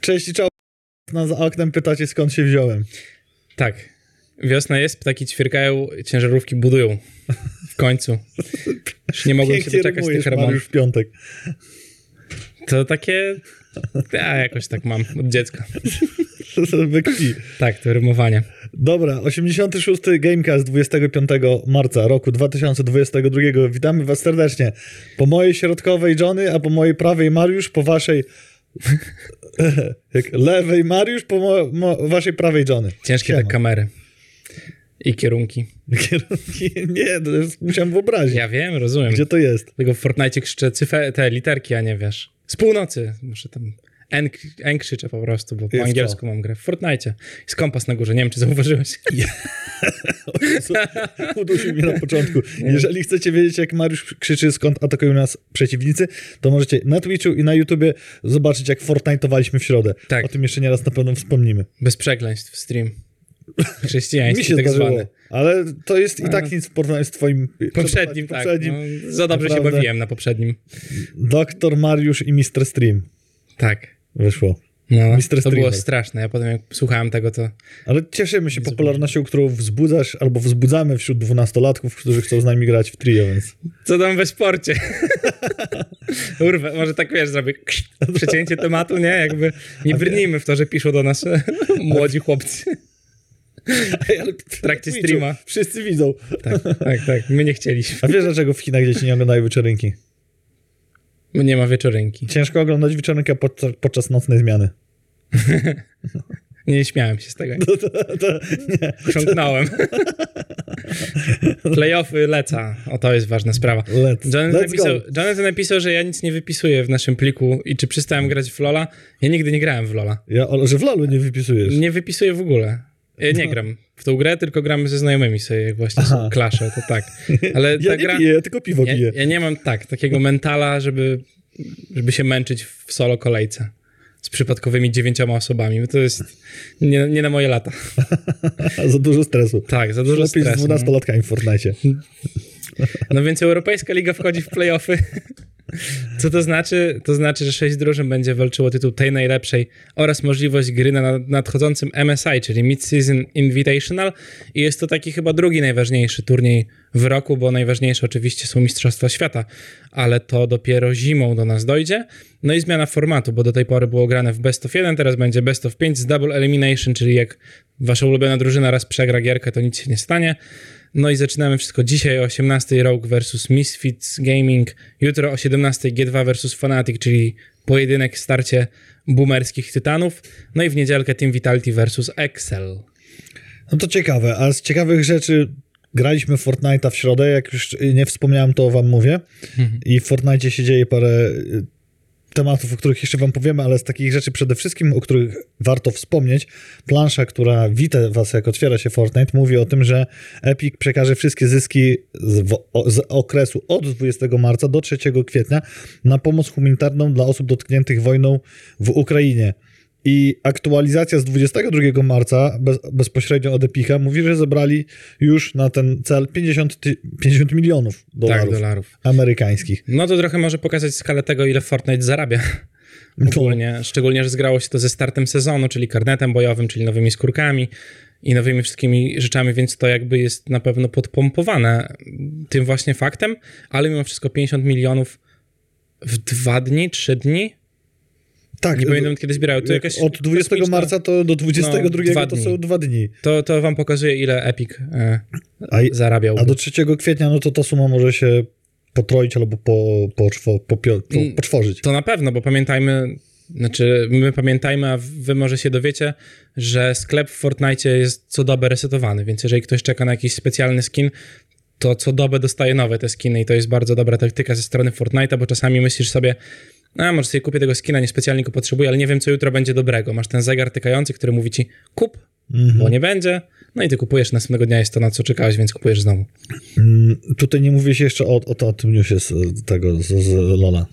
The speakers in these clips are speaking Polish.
Cześć i czoło. Na za oknem pytacie skąd się wziąłem. Tak. Wiosna jest, ptaki ćwierkają, ciężarówki budują. W końcu. Już nie mogłem się doczekać rymujesz, tych remontów. Mariusz w piątek. To takie... Ja jakoś tak mam od dziecka. We krwi. Tak, to rymowanie. Dobra, 86. Gamecast 25 marca roku 2022. Witamy was serdecznie. Po mojej środkowej Johnny, a po mojej prawej Mariusz, po waszej jak lewej Mariusz, po mo, mo, waszej prawej Johnny. Ciężkie Siema. te kamery. I kierunki. Kierunki, nie, to jest, musiałem wyobrazić. Ja wiem, rozumiem. Gdzie to jest? Tylko w Fortnite krzyczę cyfę, te literki, a nie wiesz. Z północy. Muszę tam... N, N krzyczę po prostu, bo po angielsku mam grę. W Fortnite. Jest kompas na górze, nie wiem, czy zauważyłeś. Udusił mnie na początku. Jeżeli chcecie wiedzieć, jak Mariusz krzyczy, skąd atakują nas przeciwnicy, to możecie na Twitchu i na YouTubie zobaczyć, jak Fortnite'owaliśmy w środę. Tak. O tym jeszcze nieraz na pewno wspomnimy. Bez przekleństw stream. Mi Chrześcijański się tak zdarzyło. zwany. Ale to jest i tak nic w porównaniu z twoim Poprzednim, tak. poprzednim. No, za dobrze się Naprawdę. bawiłem na poprzednim. Doktor Mariusz i Mr. Stream Tak. Wyszło. No, to było straszne. Ja potem jak słuchałem tego, to Ale cieszymy się popularnością, którą wzbudzasz albo wzbudzamy wśród dwunastolatków, którzy chcą z nami grać w trio, więc co tam we sporcie? Urwę, może tak wiesz, zrobię przecięcie tematu, nie? Jakby nie brnijmy w to, że piszą do nas młodzi chłopcy. W trakcie streama. Wszyscy widzą. Tak, tak, tak. My nie chcieliśmy. A wiesz, dlaczego w Chinach dzieci nie oglądają wieczorynki? Nie ma wieczorynki. Ciężko oglądać wieczorynkę podczas, podczas nocnej zmiany. Nie śmiałem się z tego. To, to, nie. Chrząknąłem. Playoffy leca. O, to jest ważna sprawa. Let's, Jonathan let's napisał. Jonathan napisał, że ja nic nie wypisuję w naszym pliku i czy przestałem grać w Lola. Ja nigdy nie grałem w Lola. Ja, ale że w LoLu nie wypisujesz. Nie wypisuję w ogóle. Ja nie gram w tą grę, tylko gramy ze znajomymi sobie, jak właśnie Aha. są klasze, to tak. Ale ja nie gra... piję, ja tylko piwo Ja, piję. ja nie mam tak, takiego mentala, żeby, żeby się męczyć w solo kolejce z przypadkowymi dziewięcioma osobami. To jest nie, nie na moje lata. Za dużo stresu. Tak, za dużo Lepiej z stresu. no. dwunastolatkami w Fortnite. No więc Europejska Liga wchodzi w playoffy. Co to znaczy? To znaczy, że sześć drużyn będzie walczyło tytuł tej najlepszej oraz możliwość gry na nadchodzącym MSI, czyli Mid-Season Invitational i jest to taki chyba drugi najważniejszy turniej w roku, bo najważniejsze oczywiście są Mistrzostwa Świata, ale to dopiero zimą do nas dojdzie. No i zmiana formatu, bo do tej pory było grane w Best of 1, teraz będzie Best of 5 z Double Elimination, czyli jak wasza ulubiona drużyna raz przegra gierkę, to nic się nie stanie. No i zaczynamy wszystko dzisiaj o 18 Rogue versus Misfits Gaming, jutro o 17 G2 versus Fnatic, czyli pojedynek starcie boomerskich tytanów, no i w niedzielkę Team Vitality versus Excel. No to ciekawe, a z ciekawych rzeczy graliśmy Fortnite'a w środę, jak już nie wspomniałem, to wam mówię. Mhm. I w Fortnite się dzieje parę tematów, o których jeszcze wam powiemy, ale z takich rzeczy przede wszystkim, o których warto wspomnieć, plansza, która wita was, jak otwiera się Fortnite, mówi o tym, że Epic przekaże wszystkie zyski z, z okresu od 20 marca do 3 kwietnia na pomoc humanitarną dla osób dotkniętych wojną w Ukrainie. I aktualizacja z 22 marca bez, bezpośrednio od Epica mówi, że zebrali już na ten cel 50, ty, 50 milionów dolarów Tak, dolarów. amerykańskich. No to trochę może pokazać skalę tego, ile Fortnite zarabia. Ogólnie, szczególnie, że zgrało się to ze startem sezonu, czyli karnetem bojowym, czyli nowymi skórkami i nowymi wszystkimi rzeczami, więc to jakby jest na pewno podpompowane tym właśnie faktem, ale mimo wszystko 50 milionów w dwa dni, trzy dni, Tak, nie pamiętam kiedy zbierają, to jak jakaś od 20 kosmiczna- marca to do 22 No, dwa to są dwa dni. To, to wam pokazuje, ile Epic e, A, zarabiał. a do 3 kwietnia, no to ta suma może się potroić albo po, po, po, po, po, poczworzyć. To na pewno, bo pamiętajmy, znaczy my pamiętajmy, a wy może się dowiecie, że sklep w Fortnite jest co dobę resetowany, więc jeżeli ktoś czeka na jakiś specjalny skin, to co dobę dostaje nowe te skiny i to jest bardzo dobra taktyka ze strony Fortnite'a, bo czasami myślisz sobie, a może sobie kupię tego skina, niespecjalnie go potrzebuję, ale nie wiem, co jutro będzie dobrego. Masz ten zegar tykający, który mówi ci kup, Mhm. bo nie będzie, no i ty kupujesz, następnego dnia jest to, na co czekałeś, więc kupujesz znowu. Mm, Tutaj nie mówię się jeszcze o, o, o tym newsie z tego, z, z Lola.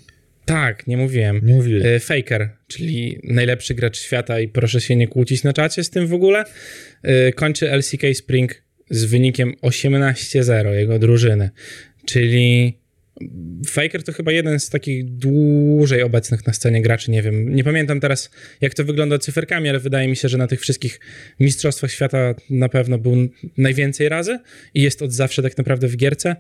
Tak, nie mówiłem. Nie mówiłeś. E, Faker, czyli najlepszy gracz świata i proszę się nie kłócić na czacie z tym w ogóle, e, kończy LCK Spring z wynikiem 18-0 jego drużyny, czyli Faker to chyba jeden z takich dłużej obecnych na scenie graczy, nie wiem. Nie pamiętam teraz, jak to wygląda cyferkami, ale wydaje mi się, że na tych wszystkich mistrzostwach świata na pewno był najwięcej razy i jest od zawsze tak naprawdę w gierce.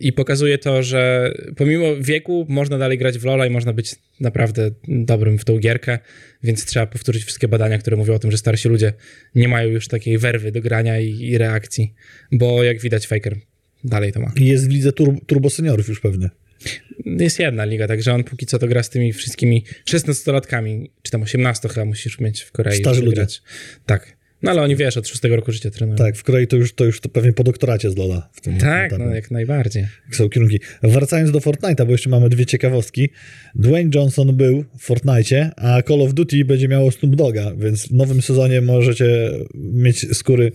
I pokazuje to, że pomimo wieku można dalej grać w LoL'a i można być naprawdę dobrym w tą gierkę, więc trzeba powtórzyć wszystkie badania, które mówią o tym, że starsi ludzie nie mają już takiej werwy do grania i, i reakcji, bo jak widać Faker dalej to ma. I jest w lidze tur turbo seniorów już pewnie. Jest jedna liga, także on póki co to gra z tymi wszystkimi 16-latkami, czy tam 18 chyba musisz mieć w Korei. Starzy ludzie. grać. Tak. No ale oni wiesz, od szóstego roku życia trenują. Tak, w Korei to już, to już to pewnie po doktoracie z Lola. W tym Tak, etapie. no jak najbardziej. Są kierunki. Wracając do Fortnite'a, bo jeszcze mamy dwie ciekawostki. Dwayne Johnson był w Fortnite'cie, a Call of Duty będzie miało Snoop Doga, więc w nowym sezonie możecie mieć skóry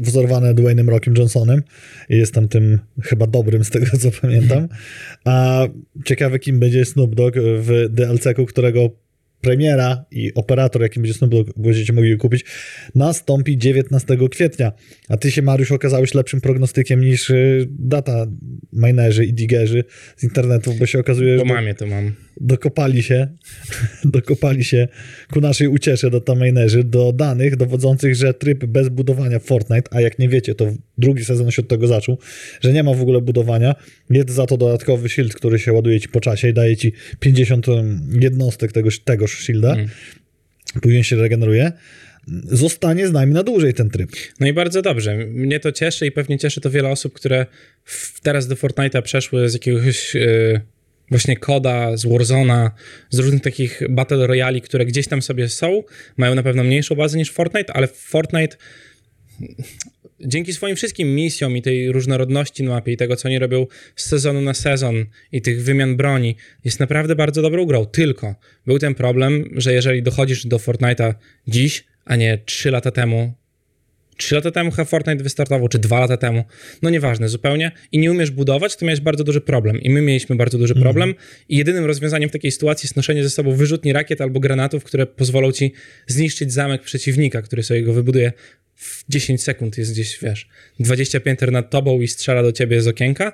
wzorowane Dwayne'em Rockiem Johnsonem. I Jest tam tym chyba dobrym, z tego co pamiętam. A ciekawe, kim będzie Snoop Dogg w DLC-ku, którego premiera i operator, jakim będzie Snoop Dogg, będziecie mogli kupić, nastąpi 19 kwietnia. A ty się, Mariusz, okazałeś lepszym prognostykiem niż y, data minerzy i diggerzy z internetów, bo się okazuje, Po że mamie to mam. dokopali się, dokopali się ku naszej uciesze data minerzy do danych dowodzących, że tryb bez budowania Fortnite, a jak nie wiecie, to drugi sezon się od tego zaczął, że nie ma w ogóle budowania, jest za to dodatkowy shield, który się ładuje ci po czasie i daje ci 50 jednostek tegoż, tegoż shielda, Mm. później się regeneruje, zostanie z nami na dłużej ten tryb. No i bardzo dobrze. Mnie to cieszy i pewnie cieszy to wiele osób, które teraz do Fortnite'a przeszły z jakiegoś e, właśnie koda, z Warzona, z różnych takich Battle Royali, które gdzieś tam sobie są, mają na pewno mniejszą bazę niż Fortnite, ale Fortnite dzięki swoim wszystkim misjom i tej różnorodności na mapie i tego, co oni robią z sezonu na sezon i tych wymian broni, jest naprawdę bardzo dobrą grą. Tylko był ten problem, że jeżeli dochodzisz do Fortnite'a dziś, a nie 3 lata temu, 3 lata temu chyba Fortnite wystartował, czy 2 lata temu, no nieważne zupełnie, i nie umiesz budować, to miałeś bardzo duży problem. I my mieliśmy bardzo duży problem. I jedynym rozwiązaniem w takiej sytuacji jest noszenie ze sobą wyrzutni rakiet albo granatów, które pozwolą ci zniszczyć zamek przeciwnika, który sobie go wybuduje w 10 sekund. Jest gdzieś, wiesz, 20 pięter nad tobą i strzela do ciebie z okienka.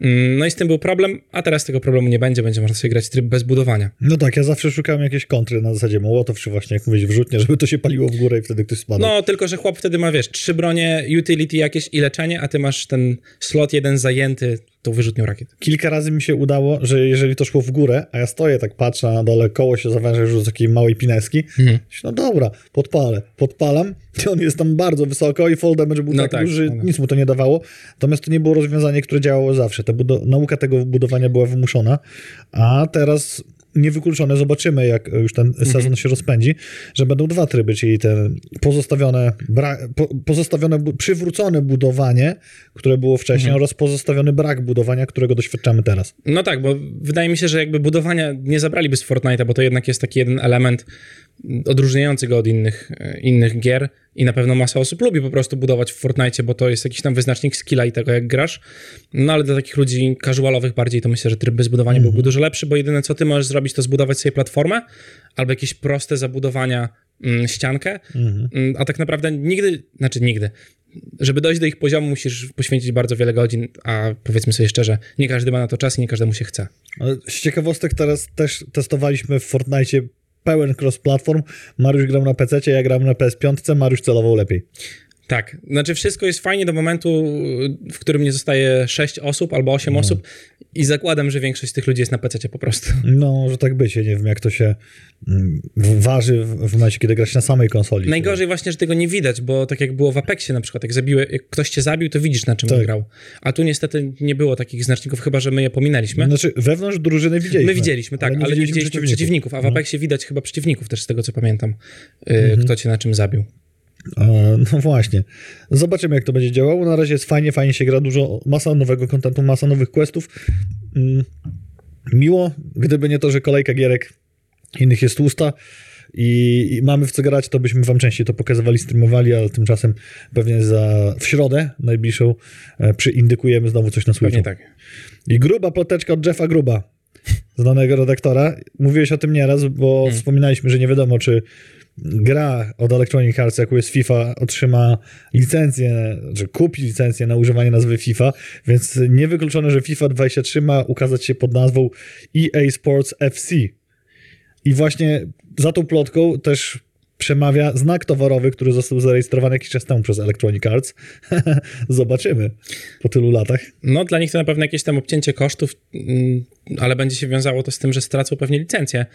Mm, No i z tym był problem, a teraz tego problemu nie będzie, będzie można sobie grać tryb bez budowania. No tak, ja zawsze szukałem jakiejś kontry na zasadzie Mołotow, czy właśnie jak mówić wrzutnie, żeby to się paliło w górę i wtedy ktoś spadł. No, tylko że chłop wtedy ma, wiesz, trzy bronie, utility jakieś i leczenie, a ty masz ten slot jeden zajęty tą wyrzutnią rakiet. Kilka razy mi się udało, że jeżeli to szło w górę, a ja stoję tak, patrzę na dole, koło się zawęża już do takiej małej pineski, Mhm. no dobra, podpalę, podpalam i on jest tam bardzo wysoko i fall damage był No tak, tak, duży, no. nic mu to nie dawało. Natomiast to nie było rozwiązanie, które działało zawsze. Ta nauka tego budowania była wymuszona, a teraz niewykluczone, zobaczymy jak już ten Mhm. sezon się rozpędzi, że będą dwa tryby, czyli ten pozostawione, bra- po, pozostawione, przywrócone budowanie, które było wcześniej Mhm. oraz pozostawiony brak budowania, którego doświadczamy teraz. No tak, bo wydaje mi się, że jakby budowania nie zabraliby z Fortnite'a, bo to jednak jest taki jeden element odróżniający go od innych, e, innych gier i na pewno masa osób lubi po prostu budować w Fortnite, bo to jest jakiś tam wyznacznik skilla i tego, jak grasz. No ale dla takich ludzi casualowych bardziej to myślę, że tryb bez budowania byłby dużo lepszy, bo jedyne co ty możesz zrobić, to zbudować sobie platformę albo jakieś proste zabudowania mm, ściankę, mm, a tak naprawdę nigdy, znaczy nigdy, żeby dojść do ich poziomu, musisz poświęcić bardzo wiele godzin, a powiedzmy sobie szczerze, nie każdy ma na to czas i nie każdemu się chce. Ale Z ciekawostek teraz też testowaliśmy w Fortnite pełen cross-platform. Mariusz grał na PC, ja gram na PS5, Mariusz celował lepiej. Tak, znaczy wszystko jest fajnie do momentu, w którym nie zostaje 6 osób albo 8 osób i zakładam, że większość z tych ludzi jest na PC po prostu. No, może tak być. Ja nie wiem, jak to się mm, waży w, momencie, kiedy grać na samej konsoli. Najgorzej właśnie, że tego nie widać, bo tak jak było w Apexie na przykład, jak, zabiły, jak ktoś cię zabił, to widzisz na czym Tak. grał. A tu niestety nie było takich znaczników, chyba że my je pominęliśmy. Znaczy, wewnątrz drużyny widzieliśmy. My widzieliśmy, tak, ale nie widzieliśmy przeciwników. a w Apexie widać chyba przeciwników też z tego, co pamiętam, y, kto cię na czym zabił. E, No właśnie. Zobaczymy, jak to będzie działało. Na razie jest fajnie, fajnie się gra, dużo, masa nowego kontentu, masa nowych questów. Mm, Miło, gdyby nie to, że kolejka gierek innych jest tłusta i, i mamy w co grać, to byśmy wam częściej to pokazywali, streamowali, ale tymczasem pewnie za w środę najbliższą e, przyindykujemy znowu coś na Switchu. Pewnie tak. I gruba ploteczka od Jeffa Gruba, znanego redaktora. Mówiłeś o tym nieraz, bo Hmm. wspominaliśmy, że nie wiadomo, czy gra od Electronic Arts, jaką jest FIFA, otrzyma licencję, że kupi licencję na używanie nazwy FIFA, więc niewykluczone, że FIFA 23 ma ukazać się pod nazwą EA Sports FC. I właśnie za tą plotką też przemawia znak towarowy, który został zarejestrowany jakiś czas temu przez Electronic Arts. Zobaczymy po tylu latach. No, dla nich to na pewno jakieś tam obcięcie kosztów, mm, ale będzie się wiązało to z tym, że stracą pewnie licencję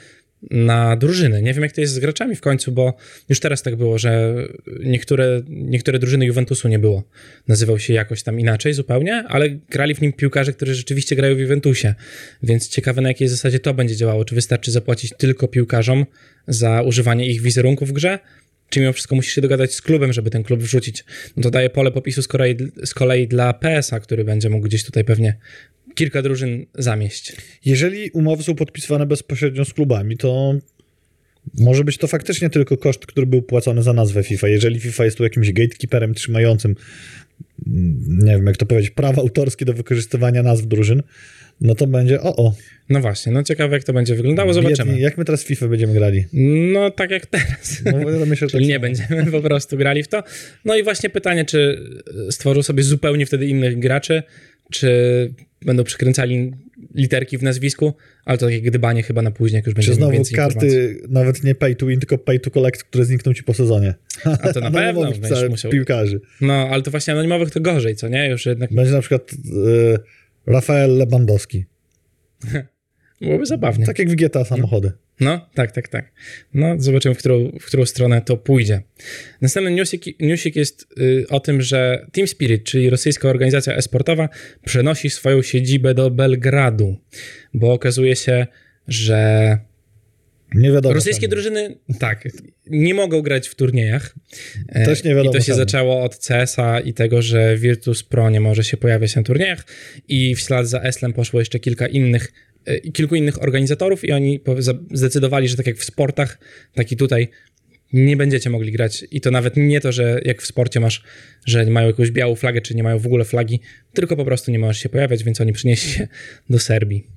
na drużyny. Nie wiem, jak to jest z graczami w końcu, bo już teraz tak było, że niektóre, niektóre drużyny Juventusu nie było. Nazywał się jakoś tam inaczej zupełnie, ale grali w nim piłkarze, którzy rzeczywiście grają w Juventusie. Więc ciekawe, na jakiej zasadzie to będzie działało. Czy wystarczy zapłacić tylko piłkarzom za używanie ich wizerunku w grze, czy mimo wszystko musisz się dogadać z klubem, żeby ten klub wrzucić. No to daje pole popisu z kolei, z kolei dla PS-a, który będzie mógł gdzieś tutaj pewnie kilka drużyn zamieść. Jeżeli umowy są podpisywane bezpośrednio z klubami, to może być to faktycznie tylko koszt, który był płacony za nazwę FIFA. Jeżeli FIFA jest tu jakimś gatekeeperem trzymającym, nie wiem jak to powiedzieć, prawa autorskie do wykorzystywania nazw drużyn, no to będzie o o. No właśnie, no ciekawe jak to będzie wyglądało, zobaczymy. Biedni, jak my teraz w FIFA będziemy grali? No tak jak teraz. No, myślę, że Czyli tak nie będziemy po prostu grali w to. No i właśnie pytanie, czy stworzą sobie zupełnie wtedy innych graczy, czy będą przykręcali literki w nazwisku, ale to takie gdybanie chyba na później, jak już będzie znowu więcej informacji. karty, nawet nie pay to win, tylko pay to collect, które znikną ci po sezonie. A to na pewno Anonimowych będziesz musiał. piłkarzy. No, ale to właśnie anonimowych to gorzej, co nie? Już jednak Będzie na przykład e, Rafael Lewandowski. byłoby zabawnie. Tak jak w GTA samochody. No, tak, tak, tak. No, zobaczymy, w którą, w którą stronę to pójdzie. Następny newsik, newsik jest y, o tym, że Team Spirit, czyli rosyjska organizacja esportowa, przenosi swoją siedzibę do Belgradu, bo okazuje się, że Nie wiadomo. rosyjskie drużyny, tak, nie mogą grać w turniejach. E, Też nie wiadomo I to się zaczęło od CS-a i tego, że Virtus Pro nie może się pojawiać na turniejach i w ślad za Eslem poszło jeszcze kilka innych, i kilku innych organizatorów i oni zdecydowali, że tak jak w sportach, tak i tutaj nie będziecie mogli grać. I to nawet nie to, że jak w sporcie masz, że mają jakąś białą flagę, czy nie mają w ogóle flagi, tylko po prostu nie możesz się pojawiać, więc oni przynieśli się do Serbii.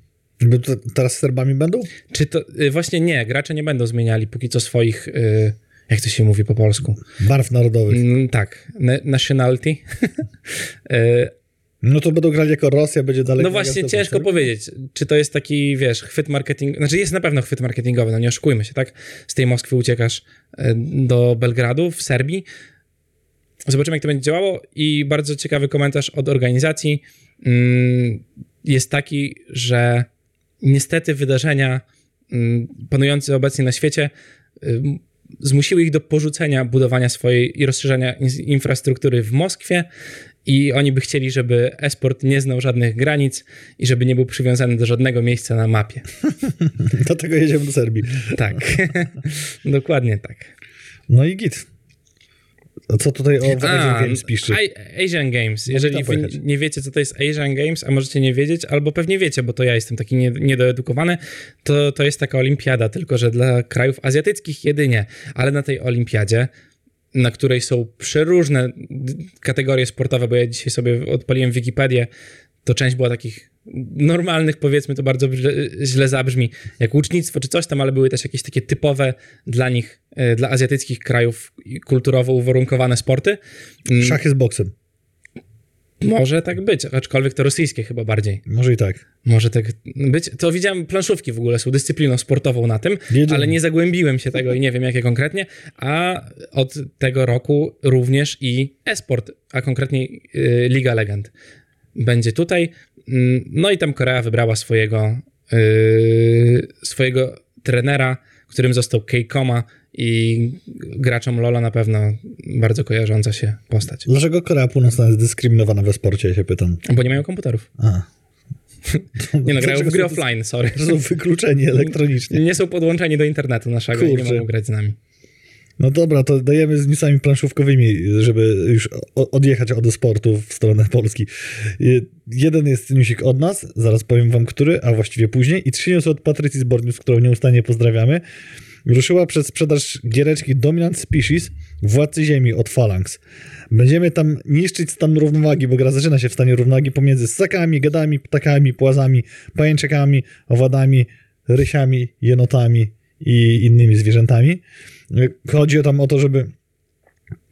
To- Teraz z Serbami będą? Czy to y, właśnie nie, gracze nie będą zmieniali póki co swoich, y, jak to się mówi po polsku? Barw narodowych. Mm, tak, na- nationality. No to będą grali jako Rosja, będzie dalej. no właśnie, ciężko powiedzieć, czy to jest taki, wiesz, chwyt marketing, znaczy jest na pewno chwyt marketingowy, no nie oszukujmy się, tak? Z tej Moskwy uciekasz y, do Belgradu w Serbii. Zobaczymy, jak to będzie działało i bardzo ciekawy komentarz od organizacji mm, jest taki, że niestety wydarzenia mm, panujące obecnie na świecie zmusiły ich do porzucenia budowania swojej i rozszerzania in- infrastruktury w Moskwie i oni by chcieli, żeby esport nie znał żadnych granic i żeby nie był przywiązany do żadnego miejsca na mapie. Dlatego jedziemy do Serbii. Tak, dokładnie tak. No i git. A co tutaj o Asian Games piszczy? A- Asian Games. Jeżeli nie wiecie, co to jest Asian Games, a możecie nie wiedzieć, albo pewnie wiecie, bo to ja jestem taki nie- niedoedukowany, to, to jest taka olimpiada, tylko że dla krajów azjatyckich jedynie. Ale na tej olimpiadzie, na której są przeróżne kategorie sportowe, bo ja dzisiaj sobie odpaliłem Wikipedię, to część była takich normalnych, powiedzmy, to bardzo źle, zabrzmi, jak łucznictwo czy coś tam, ale były też jakieś takie typowe dla nich, e, dla azjatyckich krajów kulturowo uwarunkowane sporty. Mm, Szachy z boksem. Może tak być, aczkolwiek to rosyjskie chyba bardziej. Może i tak. Może tak być. To widziałem, planszówki w ogóle są dyscypliną sportową na tym, Jedziemy. ale nie zagłębiłem się tego i nie wiem jakie konkretnie. A od tego roku również i e-sport, a konkretnie y, Liga Legend będzie tutaj. Mm, No i tam Korea wybrała swojego, y, swojego trenera, którym został Keikoma i graczom Lola na pewno bardzo kojarząca się postać. Dlaczego Korea Północna jest dyskryminowana we sporcie, ja się pytam. Bo nie mają komputerów. A. Nie no, grają w gry offline, sorry. Że są wykluczeni elektronicznie. Nie są podłączeni do internetu naszego i nie Kurczę. mogą grać z nami. No dobra, to dajemy z newsami planszówkowymi, żeby już odjechać od sportu w stronę Polski. Y, Jeden jest newsik od nas, zaraz powiem wam który, a właściwie później. I trzy newsy od Patrycji z Bornius, którą nieustannie pozdrawiamy. Ruszyła przez sprzedaż giereczki Dominant Species Władcy Ziemi od Phalanx. Będziemy tam niszczyć stan równowagi, bo gra zaczyna się w stanie równowagi pomiędzy ssakami, gadami, ptakami, płazami, pajęczykami, owadami, rysiami, jenotami i innymi zwierzętami. Chodzi tam o to, żeby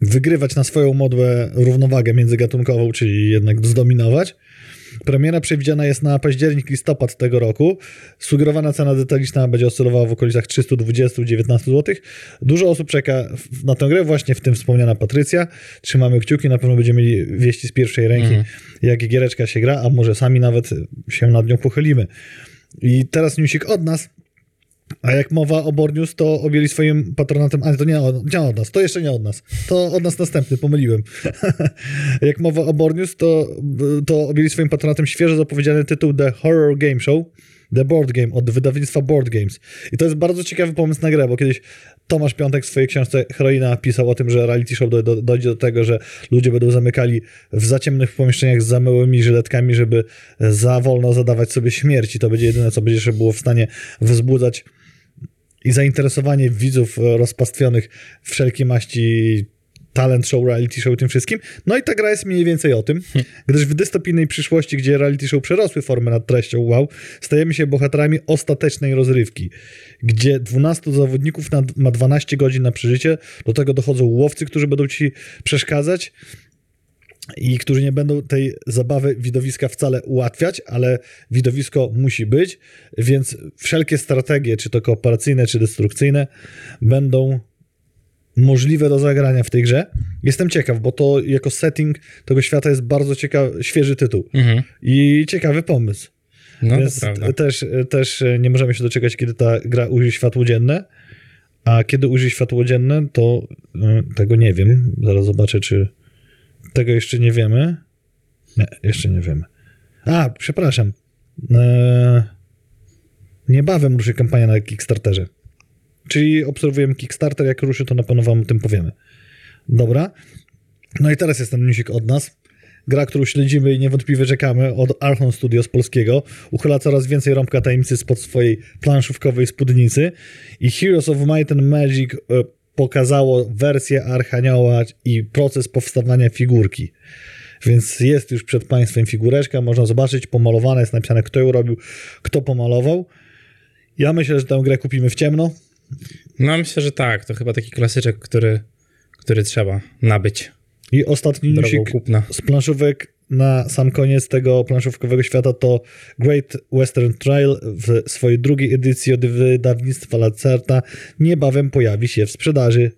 wygrywać na swoją modłę równowagę międzygatunkową, czyli jednak zdominować. Premiera przewidziana jest na październik, listopad tego roku. Sugerowana cena detaliczna będzie oscylowała w okolicach 320-19 zł. Dużo osób czeka na tę grę, właśnie w tym wspomniana Patrycja. Trzymamy kciuki, na pewno będziemy mieli wieści z pierwszej ręki, mm. jak giereczka się gra, a może sami nawet się nad nią pochylimy. I teraz newsik od nas. A jak mowa o Bornius, to objęli swoim patronatem. A to nie, nie od nas, to jeszcze nie od nas. To od nas następny, pomyliłem. jak mowa o Bornius, to, to objęli swoim patronatem świeżo zapowiedziany tytuł The Horror Game Show. The Board Game od wydawnictwa Board Games. I to jest bardzo ciekawy pomysł na grę, bo kiedyś Tomasz Piątek w swojej książce Heroina pisał o tym, że reality show do, do, dojdzie do tego, że ludzie będą zamykali w zaciemnych pomieszczeniach z zamyłymi żyletkami, żeby za wolno zadawać sobie śmierć. I to będzie jedyne, co będzie jeszcze było w stanie wzbudzać i zainteresowanie widzów rozpastwionych wszelkiej maści talent show, reality show, tym wszystkim. No i ta gra jest mniej więcej o tym, hmm. gdyż w dystopijnej przyszłości, gdzie reality show przerosły formę nad treścią wow, stajemy się bohaterami ostatecznej rozrywki, gdzie 12 zawodników ma 12 godzin na przeżycie, do tego dochodzą łowcy, którzy będą ci przeszkadzać, i którzy nie będą tej zabawy widowiska wcale ułatwiać, ale widowisko musi być, więc wszelkie strategie, czy to kooperacyjne, czy destrukcyjne, będą możliwe do zagrania w tej grze. Jestem ciekaw, bo to jako setting tego świata jest bardzo ciekawy, świeży tytuł mhm. i ciekawy pomysł. No, Więc też, też nie możemy się doczekać, kiedy ta gra ujrzy światło dzienne, a kiedy ujrzy światło dzienne, to e, tego nie wiem. Zaraz zobaczę, czy tego jeszcze nie wiemy. Nie, jeszcze nie wiemy. A, przepraszam. Eee, niebawem ruszy kampania na Kickstarterze. Czyli obserwujemy Kickstarter, jak ruszy, to na pewno wam o tym powiemy. Dobra. No i teraz jest ten newsik od nas. Gra, którą śledzimy i niewątpliwie czekamy od Archon Studios polskiego, uchyla coraz więcej rąbka tajemnicy spod swojej planszówkowej spódnicy i Heroes of Might and Magic e, pokazało wersję Archanioła i proces powstawania figurki. Więc jest już przed Państwem figureczka, można zobaczyć, pomalowane jest napisane, kto ją robił, kto pomalował. Ja myślę, że tę grę kupimy w ciemno. No myślę, że tak. To chyba taki klasyczek, który, który trzeba nabyć. I ostatni newsik z planszówek na sam koniec tego planszówkowego świata to Great Western Trail w swojej drugiej edycji od wydawnictwa Lacerta niebawem pojawi się w sprzedaży.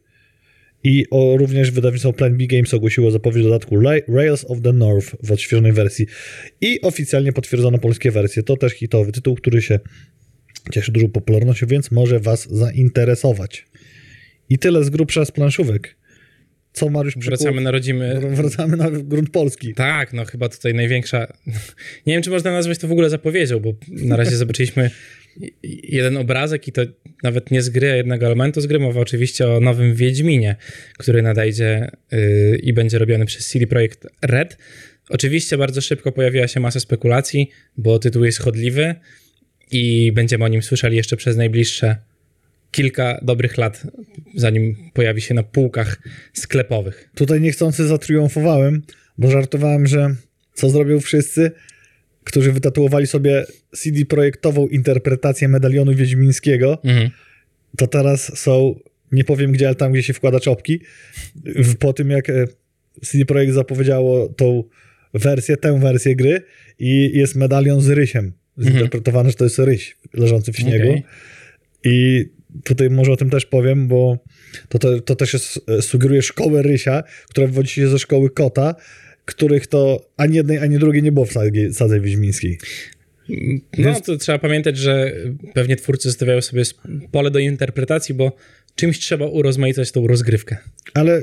I o, również wydawnictwo Plan B Games ogłosiło zapowiedź dodatku Rails of the North w odświeżonej wersji. I oficjalnie potwierdzono polskie wersje. To też hitowy tytuł, który się cieszy dużą popularnością, więc może Was zainteresować. I tyle z grubsza z planszówek. Co Mariusz przykuł? Wracamy na rodzimy... Wracamy na grunt polski. Tak, no chyba tutaj największa... Nie wiem, czy można nazwać to w ogóle zapowiedzią, bo na razie zobaczyliśmy jeden obrazek i to nawet nie z gry, a jednego elementu z gry. Mowa oczywiście o nowym Wiedźminie, który nadejdzie yy, i będzie robiony przez CD Projekt Red. Oczywiście bardzo szybko pojawiła się masa spekulacji, bo tytuł jest chodliwy i będziemy o nim słyszeli jeszcze przez najbliższe kilka dobrych lat, zanim pojawi się na półkach sklepowych. Tutaj niechcący zatriumfowałem, bo żartowałem, że co zrobią wszyscy, którzy wytatuowali sobie CD projektową interpretację medalionu wiedźmińskiego, mhm. to teraz są, nie powiem gdzie, ale tam, gdzie się wkłada czopki, po tym jak e, CD Projekt zapowiedziało tą wersję, tę wersję gry i jest medalion z rysiem zinterpretowane, mhm. że to jest ryś leżący w śniegu. Okay. I tutaj może o tym też powiem, bo to, to, to też jest, e, sugeruje szkołę rysia, która wywodzi się ze szkoły kota, których to ani jednej, ani drugiej nie było w sadze, sadze wiedźmińskiej. No, Więc... to trzeba pamiętać, że pewnie twórcy zostawiają sobie pole do interpretacji, bo czymś trzeba urozmaicać tą rozgrywkę. Ale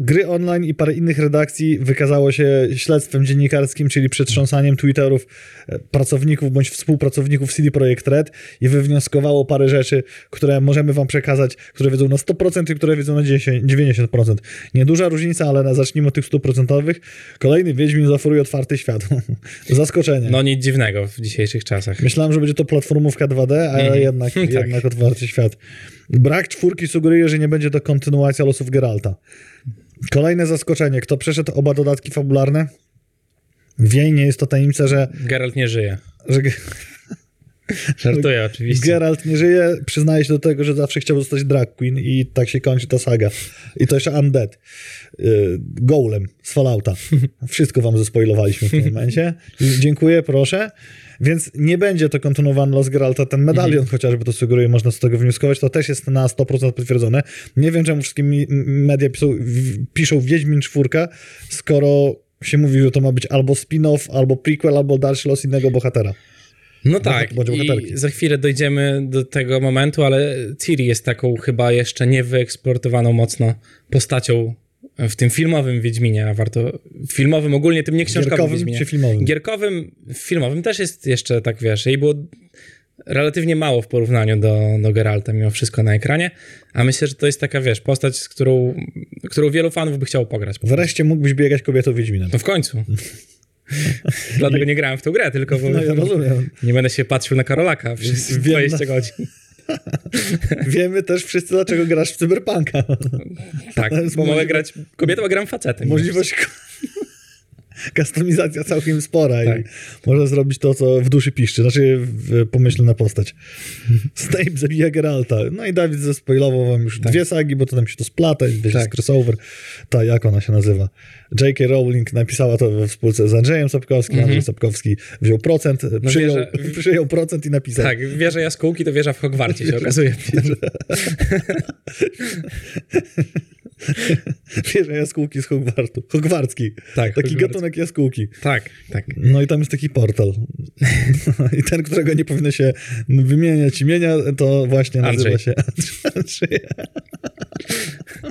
Gry online i parę innych redakcji wykazało się śledztwem dziennikarskim, czyli przetrząsaniem Twitterów e, pracowników bądź współpracowników CD Projekt Red i wywnioskowało parę rzeczy, które możemy wam przekazać, które wiedzą na 100% i które wiedzą na 90%. Nieduża różnica, ale zacznijmy od tych 100%. Kolejny Wiedźmin zaoferuje otwarty świat. Zaskoczenie. No nic dziwnego w dzisiejszych czasach. Myślałem, że będzie to platformówka 2D, ale mm. jednak, tak. jednak otwarty świat. Brak czwórki sugeruje, że nie będzie to kontynuacja losów Geralta. Kolejne zaskoczenie. Kto przeszedł oba dodatki fabularne? Wie, nie jest to tajemnica, że... Geralt nie żyje. Że... Żartuję oczywiście. Geralt nie żyje, przyznaje się do tego, że zawsze chciał zostać drag queen i tak się kończy ta saga. I to jeszcze Undead. Y, Golem z Fallouta. Wszystko wam zespoilowaliśmy w tym momencie. Dziękuję, proszę. Więc nie będzie to kontynuowany los Geralta. Ten medalion Mhm. chociażby to sugeruje, można z tego wnioskować. To też jest na 100% potwierdzone. Nie wiem, czemu wszystkie media piszą, piszą Wiedźmin czwórka, skoro się mówi, że to ma być albo spin-off, albo prequel, albo dalszy los innego bohatera. No tak, i za chwilę dojdziemy do tego momentu, ale Ciri jest taką chyba jeszcze niewyeksploatowaną mocno postacią w tym filmowym Wiedźminie, a warto... Filmowym ogólnie, tym nie książkowym Gierkowym Wiedźminie. czy filmowym? Gierkowym, filmowym też jest jeszcze tak, wiesz, jej było relatywnie mało w porównaniu do, do Geralta mimo wszystko na ekranie, a myślę, że to jest taka, wiesz, postać, z którą, którą wielu fanów by chciało pograć. Wreszcie mógłbyś biegać kobietą Wiedźminem. No w końcu. Dlatego nie grałem w tą grę, tylko bo No ja rozumiem. nie będę się patrzył na Karolaka przez Wiem, 20 godzin. Wiemy też wszyscy, dlaczego grasz w Cyberpunka. Tak, bo mogę grać kobietą, a gram facetem. Możliwość... Kustomizacja całkiem spora Tak. i można zrobić to, co w duszy piszczy. Znaczy w pomyślna postać. Snape zabija Geralta. No i Dawid zespoilował wam już dwie sagi, bo to tam się to splata, wiecie, Tak. crossover. Ta, jak ona się nazywa? J.K. Rowling napisała to we współce z Andrzejem Sapkowskim. Andrzej Sapkowski wziął procent, przyjął, wie, że- przyjął procent i napisał. Tak, wieża jaskółki to wieża w Hogwarcie się okazuje. Wierzę jaskółki z Hogwartu. Hogwarcki. Tak, Taki Hogwarcki. gatunek jaskółki. Tak, tak. No i tam jest taki portal. I ten, którego nie powinno się wymieniać imienia, to właśnie nazywa Andrzej. się Andrzej.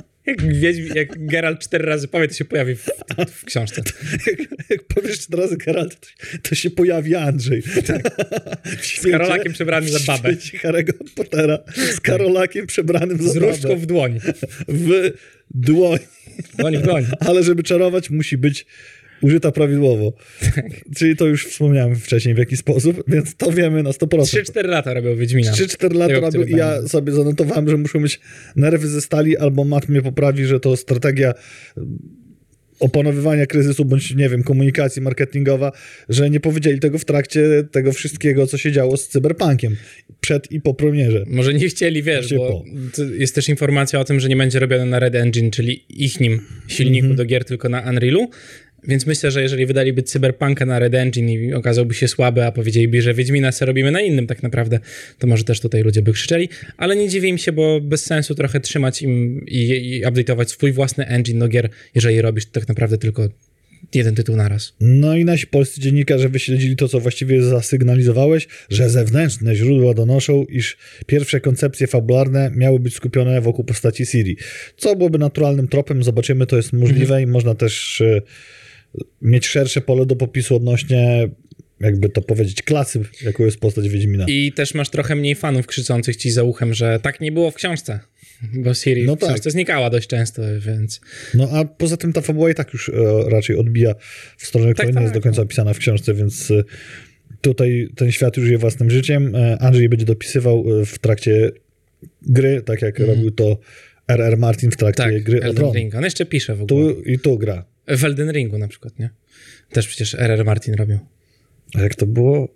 Jak, Wiedźmi, jak Geralt cztery razy powie, to się pojawi w, w książce. Jak, jak powiesz teraz Geralt, to, to się pojawi Andrzej. W Z Karolakiem przebrany za babę. W świecie Harry'ego Pottera z Karolakiem przebranym za Z różdżką babę. w dłoń. W dłoń. Dłoń w dłoń. Ale żeby czarować, musi być użyta prawidłowo. Tak. Czyli to już wspomniałem wcześniej w jaki sposób, więc to wiemy na 100%. 3-4 lata robią Wiedźmina. 3-4 lata Tego robił i ja sobie zanotowałem, że muszą mieć nerwy ze stali, albo Matt mnie poprawi, że to strategia mm, opanowywania kryzysu, bądź nie wiem, komunikacji marketingowa, że nie powiedzieli tego w trakcie tego wszystkiego, co się działo z cyberpunkiem. Przed i po premierze. Może nie chcieli, wiesz, bo jest też informacja o tym, że nie będzie robione na Red Engine, czyli ich nim silniku Mhm. do gier, tylko na Unrealu. Więc myślę, że jeżeli wydaliby Cyberpunka na Red Engine i okazałby się słaby, a powiedzieliby, że Wiedźmina se robimy na innym tak naprawdę, to może też tutaj ludzie by krzyczeli. Ale nie dziwię im się, bo bez sensu trochę trzymać im i, i update'ować swój własny engine do gier, jeżeli robisz tak naprawdę tylko jeden tytuł naraz. No i nasi polscy dziennikarze wyśledzili to, co właściwie zasygnalizowałeś, że zewnętrzne źródła donoszą, iż pierwsze koncepcje fabularne miały być skupione wokół postaci Siri. Co byłoby naturalnym tropem, zobaczymy, to jest możliwe i można też e, mieć szersze pole do popisu odnośnie, jakby to powiedzieć, klasy, jaką jest postać Wiedźmina. I też masz trochę mniej fanów krzyczących ci za uchem, że tak nie było w książce. Bo Siri No w książce tak. znikała dość często, więc No a poza tym ta fabuła i tak już e, raczej odbija w stronę, która nie tak, jest do końca opisana w książce, więc e, tutaj ten świat już żyje własnym życiem. E, Andrzej będzie dopisywał e, w trakcie gry, tak jak robił to R.R. Martin w trakcie tak, gry Elden. Ring. On jeszcze pisze w ogóle. Tu i tu gra. W Elden Ringu na przykład, nie? Też przecież R.R. Martin robił. A jak to było?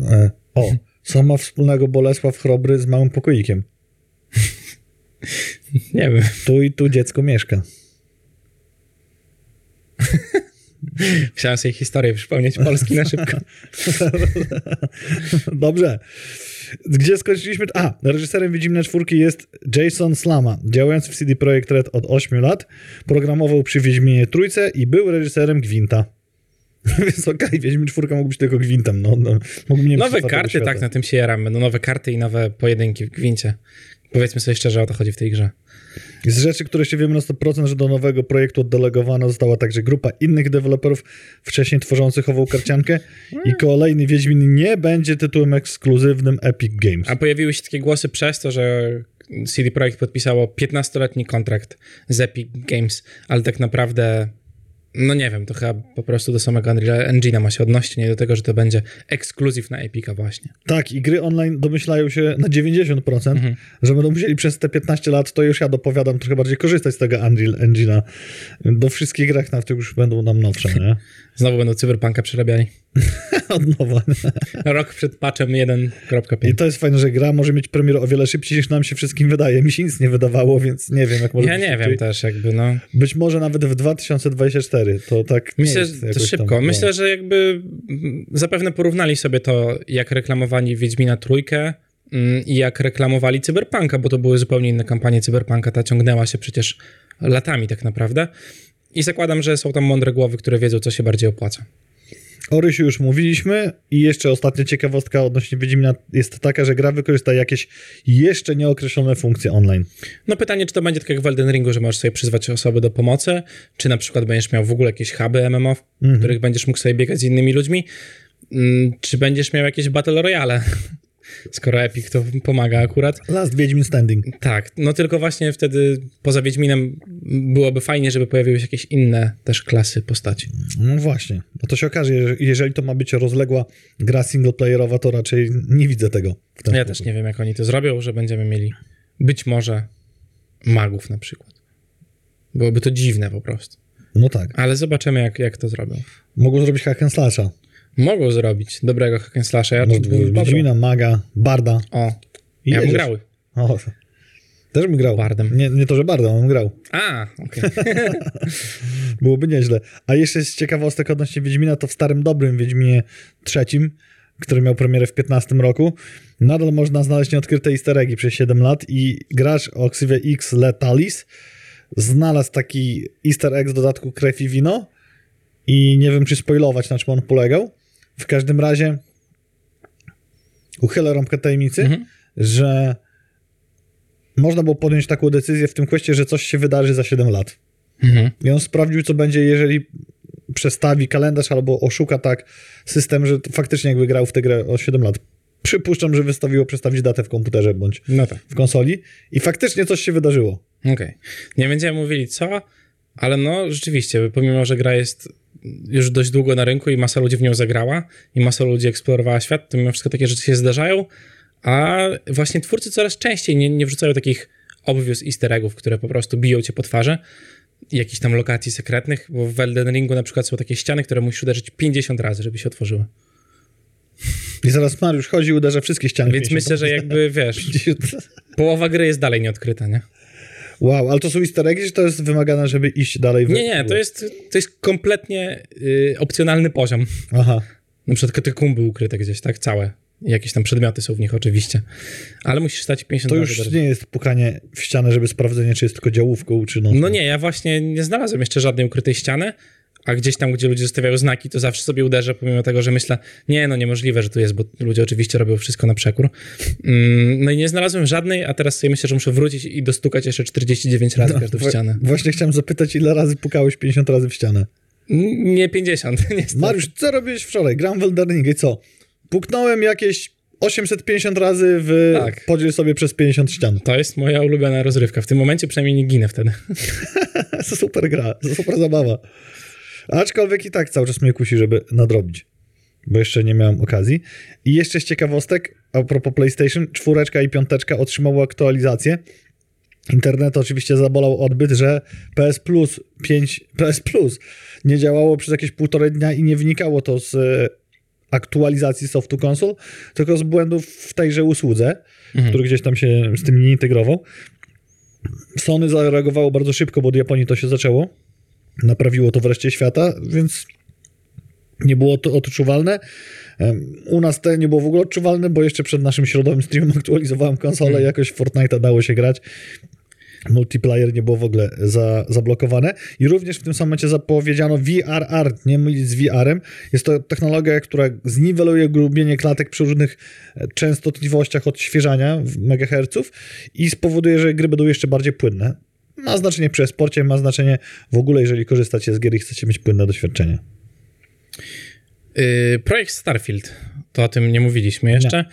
E, o, co ma wspólnego Bolesław Chrobry z małym pokoikiem? Nie wiem. Tu i tu dziecko mieszka. Chciałem sobie historię przypomnieć Polski na szybko. Dobrze. Gdzie skończyliśmy? A, reżyserem Wiedźmina czwórki jest Jason Slama, działający w CD Projekt Red od 8 lat. Programował przy Wiedźminie trójce i był reżyserem Gwinta. Więc okej, Wiedźmin czwórka mógł być tylko Gwintem. No, no, Nowe karty, tak, na tym się jaramy. No nowe karty i nowe pojedynki w gwincie. Powiedzmy sobie szczerze, o to chodzi w tej grze. Z rzeczy, które się wiemy na 100%, że do nowego projektu oddelegowana została także grupa innych deweloperów wcześniej tworzących ową karciankę i kolejny Wiedźmin nie będzie tytułem ekskluzywnym Epic Games. A pojawiły się takie głosy przez to, że CD Projekt podpisało 15-letni kontrakt z Epic Games, ale tak naprawdę, no nie wiem, to chyba po prostu do samego Unreal Engine'a ma się odnosić, nie do tego, że to będzie ekskluzyw na Epica właśnie. Tak, i gry online domyślają się na 90%, Mhm. że będą musieli przez te 15 lat, to już ja dopowiadam, trochę bardziej korzystać z tego Unreal Engine'a. Do wszystkich grach na tych już będą nam nowsze, nie? Znowu będą Cyberpunka przerabiali. Od nowa. Rok przed patchem 1.5. I to jest fajne, że gra może mieć premierę o wiele szybciej niż nam się wszystkim wydaje. Mi się nic nie wydawało, więc nie wiem, jak może Ja nie szybciej. wiem też jakby, no. Być może nawet w 2024. To tak Myślę, że to szybko. Tam. Myślę, że jakby zapewne porównali sobie to, jak reklamowali Wiedźmina Trójkę mm, i jak reklamowali Cyberpunka, bo to były zupełnie inne kampanie Cyberpunka. Ta ciągnęła się przecież latami tak naprawdę. I zakładam, że są tam mądre głowy, które wiedzą, co się bardziej opłaca. O Rysiu już mówiliśmy i jeszcze ostatnia ciekawostka odnośnie Wiedźmina jest taka, że gra wykorzysta jakieś jeszcze nieokreślone funkcje online. No pytanie, czy to będzie tak jak w Elden Ringu, że możesz sobie przyzwać osoby do pomocy, czy na przykład będziesz miał w ogóle jakieś huby MMO, w Mhm. których będziesz mógł sobie biegać z innymi ludźmi, Mm, czy będziesz miał jakieś Battle Royale, skoro Epic to pomaga akurat. Last Wiedźmin Standing. Tak, no tylko właśnie wtedy poza Wiedźminem byłoby fajnie, żeby pojawiły się jakieś inne też klasy postaci. No właśnie. No to się okaże, że jeżeli to ma być rozległa gra singleplayerowa, to raczej nie widzę tego. W ten Ja sposób. też nie wiem, jak oni to zrobią, że będziemy mieli być może magów na przykład. Byłoby to dziwne po prostu. No tak. Ale zobaczymy, jak, jak to zrobią. Mogą zrobić hack and slasha. Mogą zrobić dobrego hack and slasha. Ja. Wiedźmina, Maga, Barda. O, I ja bym jedziesz. grał. O, też bym grał. Bardem. Nie, nie to, że Barda, bym grał. A, okej. Byłoby nieźle. A jeszcze z ciekawostek odnośnie Wiedźmina, to w starym dobrym Wiedźminie trzecim, który miał premierę w 15 roku, nadal można znaleźć nieodkryte easter eggi przez 7 lat i gracz o ksywie X Letalis znalazł taki easter egg z dodatku krew i wino i nie wiem, czy spoilować, na czym on polegał. W każdym razie uchylę rąbkę tajemnicy, Mhm. że można było podjąć taką decyzję w tym kwestii, że coś się wydarzy za 7 lat. Mhm. I on sprawdził, co będzie, jeżeli przestawi kalendarz albo oszuka tak system, że faktycznie jakby grał w tę grę o 7 lat. Przypuszczam, że wystawiło przestawić datę w komputerze bądź No tak, w konsoli i faktycznie coś się wydarzyło. okej. Nie będziemy mówili co, ale no rzeczywiście, pomimo, że gra jest już dość długo na rynku i masa ludzi w nią zagrała i masa ludzi eksplorowała świat, to mimo wszystko takie rzeczy się zdarzają, a właśnie twórcy coraz częściej nie, nie wrzucają takich obvious easter eggów, które po prostu biją cię po twarzy, jakichś tam lokacji sekretnych, bo w Elden Ringu na przykład są takie ściany, które musisz uderzyć 50 razy, żeby się otworzyły. I zaraz Mariusz chodzi i uderza wszystkie ściany. Więc 50. myślę, że jakby, wiesz, połowa gry jest dalej nieodkryta, nie? Wow, ale to są easter eggi, czy to jest wymagane, żeby iść dalej? w- Nie, nie, to jest, to jest kompletnie y, opcjonalny poziom. Aha. Na przykład katakumby ukryte gdzieś, tak? Całe. Jakieś tam przedmioty są w nich oczywiście. Ale musisz stać 50 To już nie jest pukanie w ścianę, żeby sprawdzenie, czy jest tylko działówką, czy no. No nie, ja właśnie nie znalazłem jeszcze żadnej ukrytej ściany, a gdzieś tam, gdzie ludzie zostawiają znaki, to zawsze sobie uderzę, pomimo tego, że myślę, nie, no niemożliwe, że tu jest, bo ludzie oczywiście robią wszystko na przekór. Mm, No i nie znalazłem żadnej, a teraz sobie myślę, że muszę wrócić i dostukać jeszcze 49 razy każdą Wa- ścianę. Właśnie chciałem zapytać, ile razy pukałeś 50 razy w ścianę? Nie 50, niestety. Mariusz, co robiłeś wczoraj? Gram w Elden Ring i co? Puknąłem jakieś 850 razy w... Tak. Podziel sobie przez 50 ścian. To jest moja ulubiona rozrywka. W tym momencie przynajmniej nie ginę wtedy. To super gra, to super zabawa. Aczkolwiek i tak cały czas mnie kusi, żeby nadrobić, bo jeszcze nie miałem okazji. I jeszcze z ciekawostek, a propos PlayStation, czwóreczka i piąteczka otrzymały aktualizację. Internet oczywiście zabolał odbyt, że PS Plus 5, PS Plus nie działało przez jakieś półtorej dnia i nie wynikało to z e, aktualizacji softu konsol, tylko z błędów w tejże usłudze, który gdzieś tam się z tym nie integrował. Sony zareagowało bardzo szybko, bo od Japonii to się zaczęło. Naprawiło to wreszcie świata, więc nie było to odczuwalne. U nas to nie było w ogóle odczuwalne, bo jeszcze przed naszym środowym streamem aktualizowałem konsolę i jakoś w Fortnite'a dało się grać. Multiplayer nie było w ogóle za, zablokowane. I również w tym samym momencie zapowiedziano VRR, nie mylić z VR-em. Jest to technologia, która zniweluje grubienie klatek przy różnych e, częstotliwościach odświeżania w megaherców i spowoduje, że gry będą jeszcze bardziej płynne. Ma znaczenie przy sporcie, ma znaczenie w ogóle, jeżeli korzystacie z gier i chcecie mieć płynne doświadczenie. Yy, projekt Starfield, to o tym nie mówiliśmy jeszcze,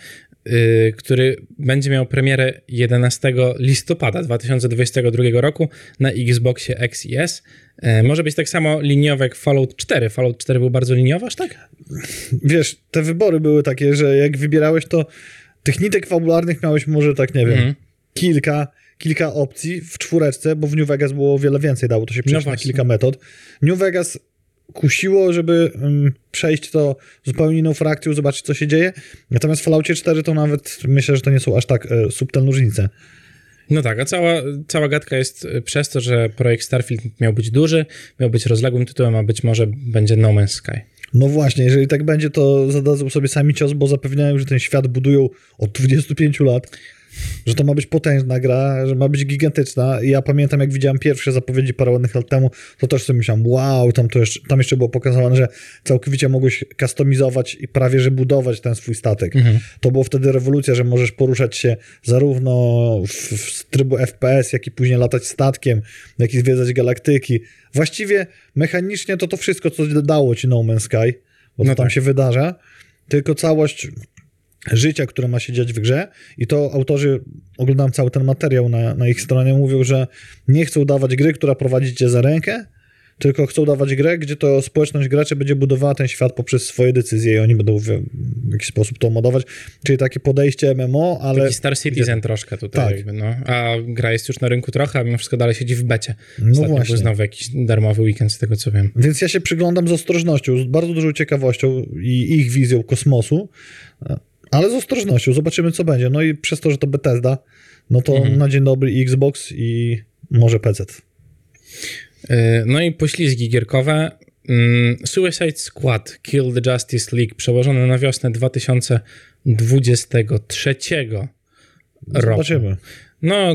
yy, który będzie miał premierę 11 listopada 2022 roku na Xboxie X i S. Yy, może być tak samo liniowy jak Fallout 4. Fallout 4 był bardzo liniowy, aż tak? Wiesz, te wybory były takie, że jak wybierałeś to tych nitek fabularnych miałeś może tak, nie wiem, Mhm. kilka, kilka opcji w czwóreczce, bo w New Vegas było wiele więcej, dało to się przejść na No właśnie. kilka metod. New Vegas kusiło, żeby um, przejść to zupełnie inną frakcją, zobaczyć, co się dzieje. Natomiast w Falloutie 4 to nawet myślę, że to nie są aż tak e, subtelne różnice. No tak, a cała, cała gadka jest e, przez to, że projekt Starfield miał być duży, miał być rozległym tytułem, a być może będzie No Man's Sky. No właśnie, jeżeli tak będzie, to zadadzą sobie sami cios, bo zapewniają, że ten świat budują od 25 lat że to ma być potężna gra, że ma być gigantyczna. Ja pamiętam, jak widziałem pierwsze zapowiedzi parę ładnych lat temu, to też sobie myślałem, wow, tam, to jeszcze, tam jeszcze było pokazane, że całkowicie mogłeś kustomizować i prawie, że budować ten swój statek. Mhm. To było wtedy rewolucja, że możesz poruszać się zarówno w, w trybu FPS, jak i później latać statkiem, jak i zwiedzać galaktyki. Właściwie mechanicznie to to wszystko, co dało ci No Man's Sky, bo to no tam tak. się wydarza, tylko całość życia, które ma się dziać w grze i to autorzy, oglądam cały ten materiał na, na ich stronie, mówią, że nie chcą dawać gry, która prowadzi cię za rękę, tylko chcą dawać grę, gdzie to społeczność graczy będzie budowała ten świat poprzez swoje decyzje i oni będą w, jakiś sposób to modować. Czyli takie podejście MMO, ale... Taki Star Citizen gdzie... troszkę tutaj. Tak. Jakby, no. A gra jest już na rynku trochę, a mimo wszystko dalej siedzi w becie. No właśnie. był znowu jakiś darmowy weekend z tego, co wiem. Więc ja się przyglądam z ostrożnością, z bardzo dużą ciekawością i ich wizją kosmosu, ale z ostrożnością, zobaczymy co będzie. No i przez to, że to Bethesda, no to mhm. na dzień dobry Xbox i może PC. E, no i poślizgi gierkowe. Mm, Suicide Squad Kill the Justice League przełożone na wiosnę 2023 roku. Zobaczymy. No,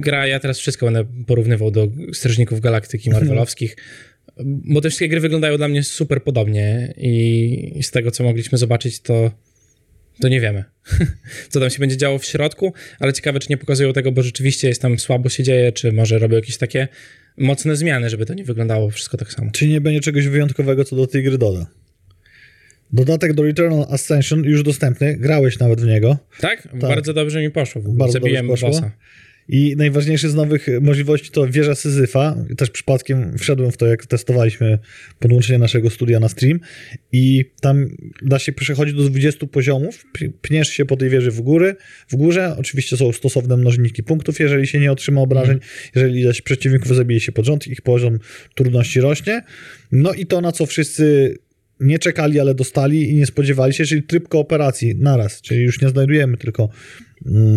gra, ja teraz wszystko będę porównywał do Strażników Galaktyki Marvelowskich, bo te wszystkie gry wyglądają dla mnie super podobnie i z tego, co mogliśmy zobaczyć, to to nie wiemy, co tam się będzie działo w środku, ale ciekawe, czy nie pokazują tego, bo rzeczywiście jest tam słabo się dzieje, czy może robią jakieś takie mocne zmiany, żeby to nie wyglądało wszystko tak samo. Czy nie będzie czegoś wyjątkowego, co do tej gry doda? Dodatek do Returnal Ascension już dostępny, grałeś nawet w niego. Tak? tak. Bardzo dobrze mi poszło. Bardzo Zabiłem poszło. bossa. I najważniejszy z nowych możliwości to wieża Syzyfa. Też przypadkiem wszedłem w to, jak testowaliśmy podłączenie naszego studia na stream. I tam da się przechodzić do 20 poziomów. Pniesz się po tej wieży w góry, w górze. Oczywiście są stosowne mnożniki punktów, jeżeli się nie otrzyma obrażeń. Mm. Jeżeli ileś przeciwników zabije się pod rząd, ich poziom trudności rośnie. No i to, na co wszyscy nie czekali, ale dostali i nie spodziewali się, czyli tryb kooperacji naraz, czyli już nie znajdujemy tylko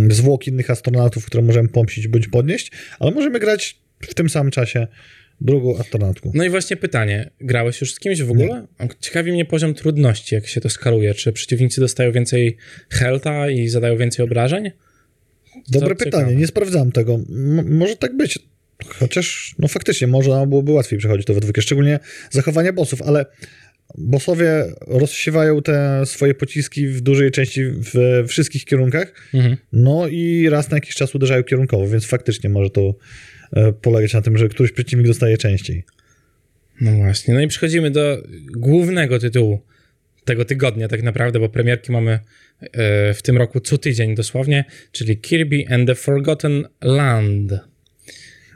zwłok innych astronautów, które możemy pomścić bądź podnieść, ale możemy grać w tym samym czasie drugą astronautką. No i właśnie pytanie, grałeś już z kimś w ogóle? Nie. Ciekawi mnie poziom trudności, jak się to skaluje. Czy przeciwnicy dostają więcej helta i zadają więcej obrażeń? Dobre to pytanie, ciekawe. nie sprawdzałem tego. M może tak być. Chociaż, no faktycznie, można byłoby łatwiej przechodzić to we dwójkę, szczególnie zachowania bossów, ale bossowie rozsiewają te swoje pociski w dużej części w wszystkich kierunkach, mhm. no i raz na jakiś czas uderzają kierunkowo, więc faktycznie może to e, polegać na tym, że któryś przeciwnik dostaje częściej. No właśnie, no i przechodzimy do głównego tytułu tego tygodnia tak naprawdę, bo premierki mamy e, w tym roku co tydzień dosłownie, czyli Kirby and the Forgotten Land.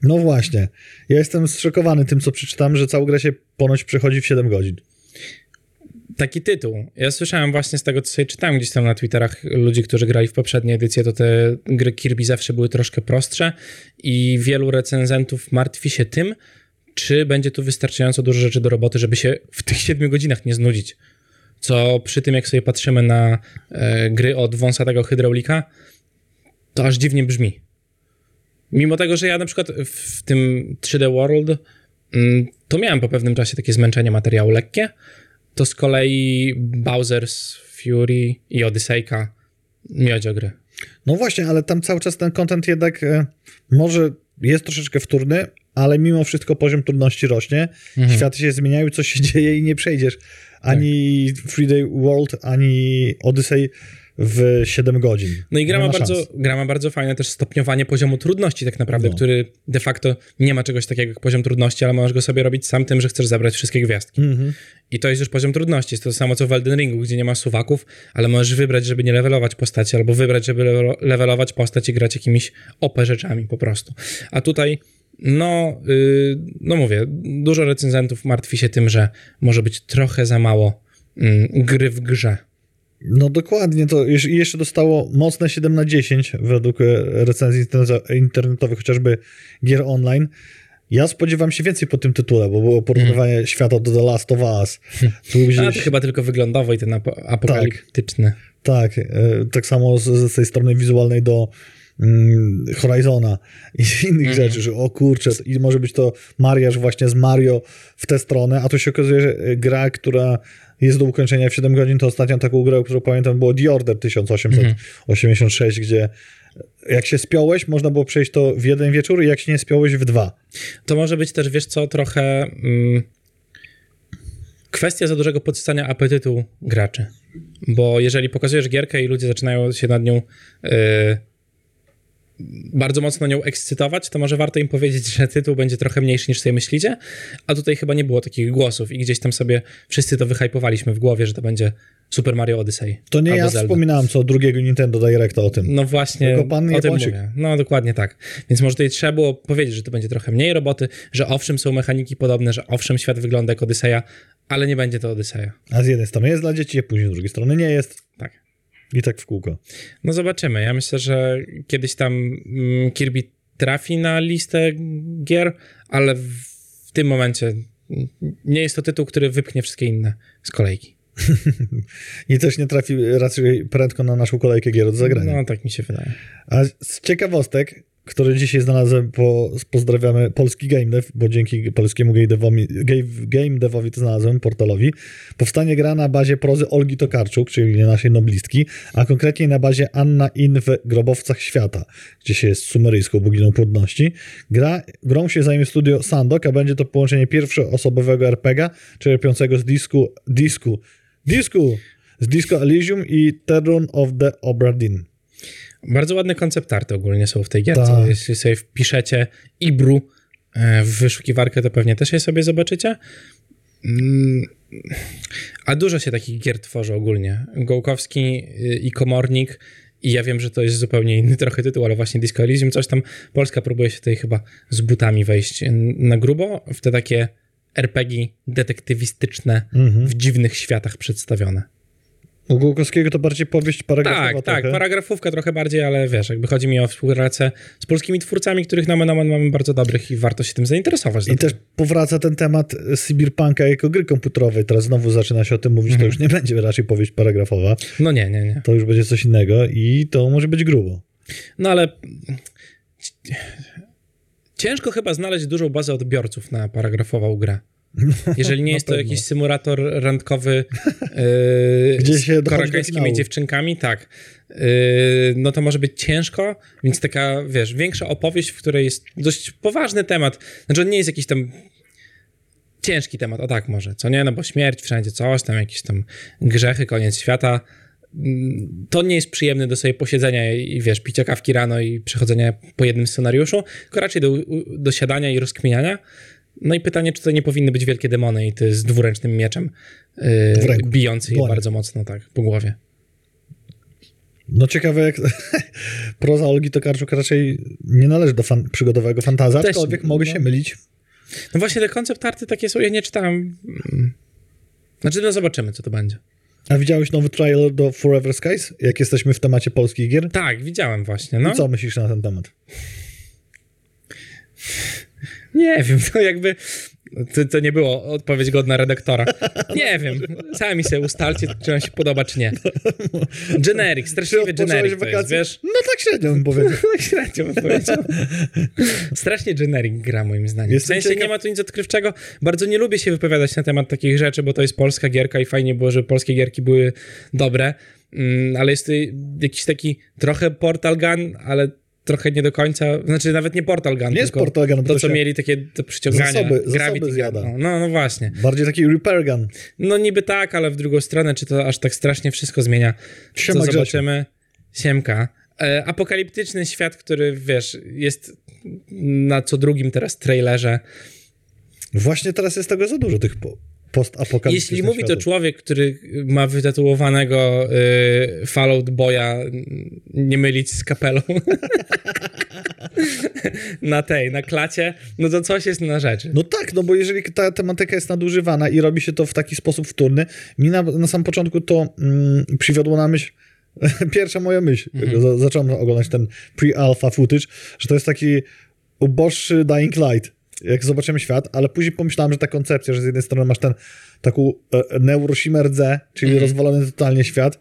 No właśnie. Ja jestem zszokowany tym, co przeczytam, że cała gra się ponoć przechodzi w 7 godzin taki tytuł. Ja słyszałem właśnie z tego, co sobie czytałem gdzieś tam na Twitterach ludzi, którzy grali w poprzedniej edycje, to te gry Kirby zawsze były troszkę prostsze i wielu recenzentów martwi się tym, czy będzie tu wystarczająco dużo rzeczy do roboty, żeby się w tych siedmiu godzinach nie znudzić. Co przy tym, jak sobie patrzymy na e, gry od wąsatego hydraulika, to aż dziwnie brzmi. Mimo tego, że ja na przykład w tym 3D World mm, to miałem po pewnym czasie takie zmęczenie materiału lekkie, to z kolei Bowser's Fury i Odysseyka miodzio gry. No właśnie, ale tam cały czas ten content jednak e, może jest troszeczkę wtórny, ale mimo wszystko poziom trudności rośnie, mhm. światy się zmieniają, coś się dzieje i nie przejdziesz ani tak. Free Day World, ani Odyssey w 7 godzin. No i gra ma, bardzo, gra ma bardzo fajne też stopniowanie poziomu trudności tak naprawdę, no. który de facto nie ma czegoś takiego jak poziom trudności, ale możesz go sobie robić sam tym, że chcesz zabrać wszystkie gwiazdki. Mm-hmm. I to jest już poziom trudności. Jest to samo co w Elden Ringu, gdzie nie ma suwaków, ale możesz wybrać, żeby nie levelować postaci, albo wybrać, żeby levelować postać i grać jakimiś OP rzeczami po prostu. A tutaj no, yy, no mówię, dużo recenzentów martwi się tym, że może być trochę za mało yy, gry w grze. No dokładnie, to jeszcze dostało mocne 7 na 10 według e, recenzji internetowych, chociażby gier online. Ja spodziewam się więcej po tym tytule, bo było porównywanie Mhm. świata do The Last of Us. Tu A gdzieś, to chyba tylko wyglądowo i ten ap- apokaliptyczny. tak, e, tak samo z, z tej strony wizualnej do mm, Horizona i innych Mhm. rzeczy, że o kurczę, i może być to mariaż właśnie z Mario w tę stronę, a tu się okazuje, że e, gra, która jest do ukończenia w 7 godzin, to ostatnią taką grę, którą pamiętam, było The Order 1886, gdzie jak się spiąłeś, można było przejść to w jeden wieczór i jak się nie spiąłeś w dwa. To może być też, wiesz co, trochę mm, kwestia za dużego podsycania apetytu graczy. Bo jeżeli pokazujesz gierkę i ludzie zaczynają się nad nią y, bardzo mocno nią ekscytować, to może warto im powiedzieć, że tytuł będzie trochę mniejszy niż sobie myślicie, a tutaj chyba nie było takich głosów i gdzieś tam sobie wszyscy to wyhypowaliśmy w głowie, że to będzie Super Mario Odyssey. To nie ja Zelda. wspominałem co drugiego Nintendo Directa o tym. No właśnie, Tylko pan o tym mówię. No dokładnie tak. Więc może tutaj trzeba było powiedzieć, że to będzie trochę mniej roboty, że owszem są mechaniki podobne, że owszem świat wygląda jak Odyseja, ale nie będzie to Odyseja. A z jednej strony jest dla dzieci, a później z drugiej strony nie jest. Tak. I tak w kółko. No zobaczymy. Ja myślę, że kiedyś tam mm, Kirby trafi na listę gier, ale w, tym momencie nie jest to tytuł, który wypchnie wszystkie inne z kolejki. I też nie trafi raczej prędko na naszą kolejkę gier do zagrania. No tak mi się wydaje. A z ciekawostek, które dzisiaj znalazłem, po, pozdrawiamy polski game dev, bo dzięki polskiemu game devowi, game, devowi to znalazłem, portalowi, powstanie gra na bazie prozy Olgi Tokarczuk, czyli naszej noblistki, a konkretnie na bazie Anna In w Grobowcach Świata, gdzie się jest sumeryjską boginą płodności. Gra, grą się zajmie studio Sandok, a będzie to połączenie pierwszoosobowego RPGa, czerpiącego z disku, disku, disku, z Disco Elysium i Terror of the Obra Dinn. Bardzo ładne koncept arty ogólnie są w tej gierce. Tak. Jeśli sobie wpiszecie Ibru e, w wyszukiwarkę, to pewnie też je sobie zobaczycie. Mm, A dużo się takich gier tworzy ogólnie. Gołkowski y, i Komornik i ja wiem, że to jest zupełnie inny trochę tytuł, ale właśnie Disco Elysium, coś tam Polska próbuje się tutaj chyba z butami wejść na grubo w te takie RPG detektywistyczne Mhm. w dziwnych światach przedstawione. U Głukowskiego to bardziej powieść paragrafowa Tak, tak, trochę. paragrafówka trochę bardziej, ale wiesz, jakby chodzi mi o współpracę z polskimi twórcami, których na moment mamy bardzo dobrych i warto się tym zainteresować. I też powraca ten temat Cyberpunka jako gry komputerowej. Teraz znowu zaczyna się o tym mówić, Mhm. to już nie będzie raczej powieść paragrafowa, No nie, nie, nie. to już będzie coś innego i to może być grubo. No ale ciężko chyba znaleźć dużą bazę odbiorców na paragrafową grę. Jeżeli nie jest to jakiś symulator randkowy yy, Gdzie się z koreańskimi dziewczynkami, tak, yy, no to może być ciężko, więc taka, wiesz, większa opowieść, w której jest dość poważny temat. Znaczy on nie jest jakiś tam ciężki temat, o tak może, co nie, no bo śmierć, wszędzie coś, tam jakieś tam grzechy, koniec świata. Mm, To nie jest przyjemne do sobie posiedzenia i, i wiesz, picia kawki rano i przechodzenia po jednym scenariuszu, tylko raczej do, do siadania i rozkminiania. No i pytanie, czy to nie powinny być wielkie demony i ty z dwuręcznym mieczem yy, bijący je bardzo mocno, tak, po głowie. No ciekawe jak proza Olgi Tokarczuk raczej nie należy do fan, przygodowego fantazja, Też, aczkolwiek mogę no. się mylić. No właśnie te koncept arty takie są, ja nie czytałem. Mm. Znaczy, no zobaczymy, co to będzie. A widziałeś nowy trailer do Forever Skies? Jak jesteśmy w temacie polskich gier? Tak, widziałem właśnie, no. I co myślisz na ten temat? Nie wiem, to jakby. To, to nie było odpowiedź godna redaktora. Nie wiem. Sami sobie ustalcie, czy on się podoba, czy nie. Generic, straszliwy odpocząłeś generic to jest, wiesz? No tak średnio bym powiedział. Tak średnio bym powiedział. Strasznie generic gra, moim zdaniem. W Jestem sensie ciekaw- nie ma tu nic odkrywczego. Bardzo nie lubię się wypowiadać na temat takich rzeczy, bo to jest polska gierka i fajnie było, żeby polskie gierki były dobre, Mm, ale jest to jakiś taki trochę Portal Gun, ale trochę nie do końca, znaczy nawet nie Portal Gun, Nie jest Portal Gun, to, to co mieli takie do przyciągania. Zasoby- zasoby Gravity Gun. zjada. No, no, no właśnie. Bardziej taki repair gun. No niby tak, ale w drugą stronę, czy to aż tak strasznie wszystko zmienia, Siema, to zobaczymy. Siemka. E, apokaliptyczny świat, który, wiesz, jest na co drugim teraz trailerze. Właśnie teraz jest tego za dużo, tych po, postapokaliptycznych Jeśli mówi to człowiek, który ma wytatuowanego y, Fallout Boya, nie mylić z kapelą na tej, na klacie, no to coś jest na rzeczy. No tak, no bo jeżeli ta tematyka jest nadużywana i robi się to w taki sposób wtórny, mi na, na sam początku to mm, przywiodło na myśl pierwsza moja myśl, Mhm. za, zacząłem oglądać ten pre-alpha footage, że to jest taki uboższy Dying Light. Jak zobaczymy świat, ale później pomyślałem, że ta koncepcja, że z jednej strony masz ten taką e, neuroshimmer Z, czyli Mhm. rozwalony totalnie świat,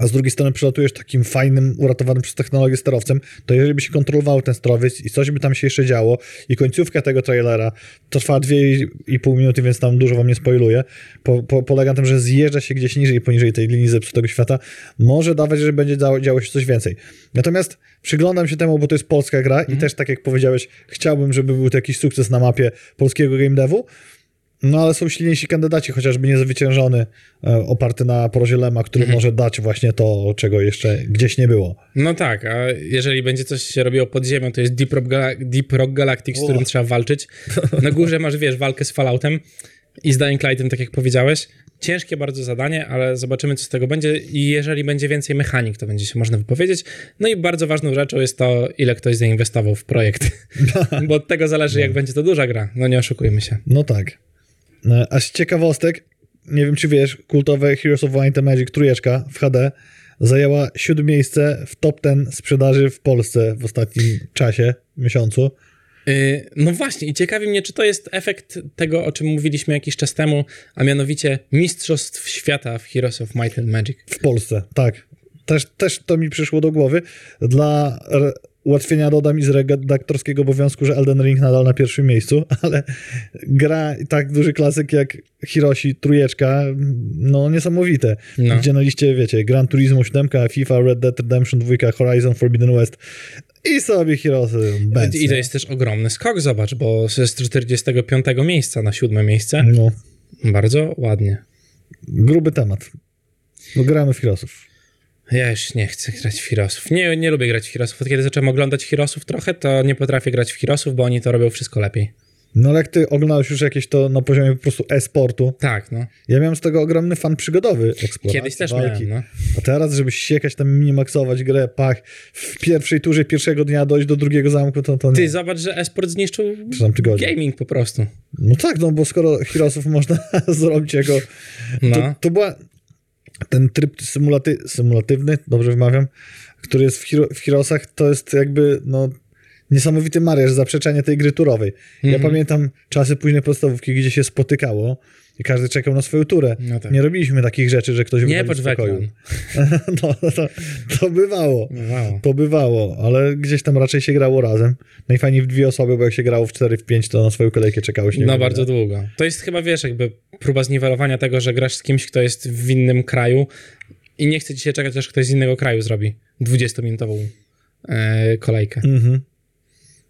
a z drugiej strony przylatujesz takim fajnym, uratowanym przez technologię sterowcem, to jeżeli by się kontrolował ten sterowiec i coś by tam się jeszcze działo i końcówka tego trailera, to trwa 2,5 minuty, więc tam dużo wam nie spoiluję, po, po, polega na tym, że zjeżdża się gdzieś niżej, poniżej tej linii zepsutego świata, może dawać, że będzie działo, działo się coś więcej. Natomiast przyglądam się temu, bo to jest polska gra i też tak jak powiedziałeś, chciałbym, żeby był to jakiś sukces na mapie polskiego game devu, no ale są silniejsi kandydaci, chociażby niezwyciężony, e, oparty na porozie Lema, który może dać właśnie to, czego jeszcze gdzieś nie było. No tak, a jeżeli będzie coś się robiło pod ziemią, to jest Deep Rock, Gala- Deep Rock Galactic, z którym O. trzeba walczyć. Na górze masz, wiesz, walkę z Falloutem i z Dying Lightem, tak jak powiedziałeś. Ciężkie bardzo zadanie, ale zobaczymy, co z tego będzie i jeżeli będzie więcej mechanik, to będzie się można wypowiedzieć. No i bardzo ważną rzeczą jest to, ile ktoś zainwestował w projekt, bo od tego zależy, jak będzie to duża gra. No nie oszukujmy się. No tak. E, A z ciekawostek, nie wiem czy wiesz, kultowe Heroes of Might and Magic trójeczka w HD zajęła siódme miejsce w top 10 sprzedaży w Polsce w ostatnim czasie, miesiącu. Yy, No właśnie, i ciekawi mnie, czy to jest efekt tego, o czym mówiliśmy jakiś czas temu, a mianowicie Mistrzostw Świata w Heroes of Might and Magic. W Polsce, tak. Też, też to mi przyszło do głowy. Dla ułatwienia dodam i z redaktorskiego obowiązku, że Elden Ring nadal na pierwszym miejscu, ale gra tak duży klasyk jak Hiroshi trójeczka, no niesamowite. No. Gdzie na liście, wiecie, Gran Turismo 7, FIFA, Red Dead Redemption 2, Horizon Forbidden West i sobie Benz. I to jest też ogromny skok, zobacz, bo z 45 miejsca na siódme miejsce. No, Bardzo ładnie. gruby temat. No, gramy w Heroesów. Ja już nie chcę grać w Heroesów. Nie, nie lubię grać w Heroesów. Od kiedy zacząłem oglądać Heroesów trochę, to nie potrafię grać w Heroesów, bo oni to robią wszystko lepiej. No ale jak ty oglądałeś już jakieś to na poziomie po prostu e-sportu, Tak, no. Ja miałem z tego ogromny fan przygodowy Kiedyś też walki. miałem, no. A teraz, żeby siekać tam minimaksować grę, pach, w pierwszej turze pierwszego dnia dojść do drugiego zamku, to, to nie. Ty zobacz, że esport zniszczył gaming po prostu. No tak, no bo skoro Heroesów można zrobić jako... No. To, to była... Ten tryb symulaty, symulatywny, dobrze wymawiam, który jest w, Hero, w Heroesach, to jest jakby, no... Niesamowity mariaż, zaprzeczenie tej gry turowej. Ja Mhm. pamiętam czasy późnej podstawówki, gdzie się spotykało i każdy czekał na swoją turę. No tak. Nie robiliśmy takich rzeczy, że ktoś Nie patrz w pokoju. ekran. No, to, to bywało. Wow. To bywało, ale gdzieś tam raczej się grało razem. Najfajniej w dwie osoby, bo jak się grało w 4, w 5, to na swoją kolejkę czekało się. No wiem, bardzo ile. długo. To jest chyba, wiesz, jakby próba zniwelowania tego, że grasz z kimś, kto jest w innym kraju i nie chce ci się czekać, aż ktoś z innego kraju zrobi 20-minutową e, kolejkę. Mhm.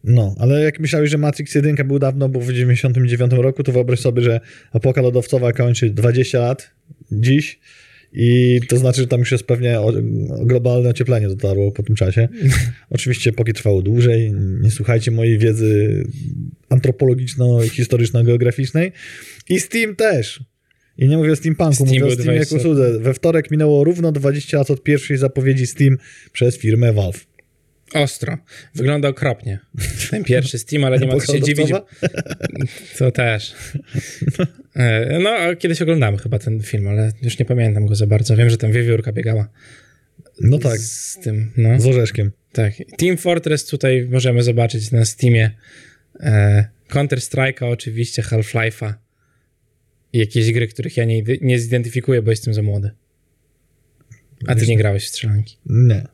No, ale jak myślałeś, że Matrix 1 był dawno, bo w 99 roku, to wyobraź sobie, że epoka lodowcowa kończy 20 lat dziś i to znaczy, że tam już jest pewnie globalne ocieplenie dotarło po tym czasie. Oczywiście epoki trwało dłużej, nie słuchajcie mojej wiedzy antropologiczno-historyczno-geograficznej i Steam też. I nie mówię o steampunku, Steam mówię o Steam jako 20 usłudze. We wtorek minęło równo 20 lat od pierwszej zapowiedzi Steam przez firmę Valve. Ostro. Wygląda okropnie. Ten pierwszy Steam, ale nie ma co się dziwić. To też. E, No, kiedyś oglądamy chyba ten film, ale już nie pamiętam go za bardzo. Wiem, że tam wiewiórka biegała. No tak, Z tym, no. z orzeszkiem. Tak. Team Fortress tutaj możemy zobaczyć na Steamie. E, Counter Strike'a oczywiście, Half-Life'a jakieś gry, których ja nie, nie zidentyfikuję, bo jestem za młody. A ty nie grałeś w strzelanki. Nie,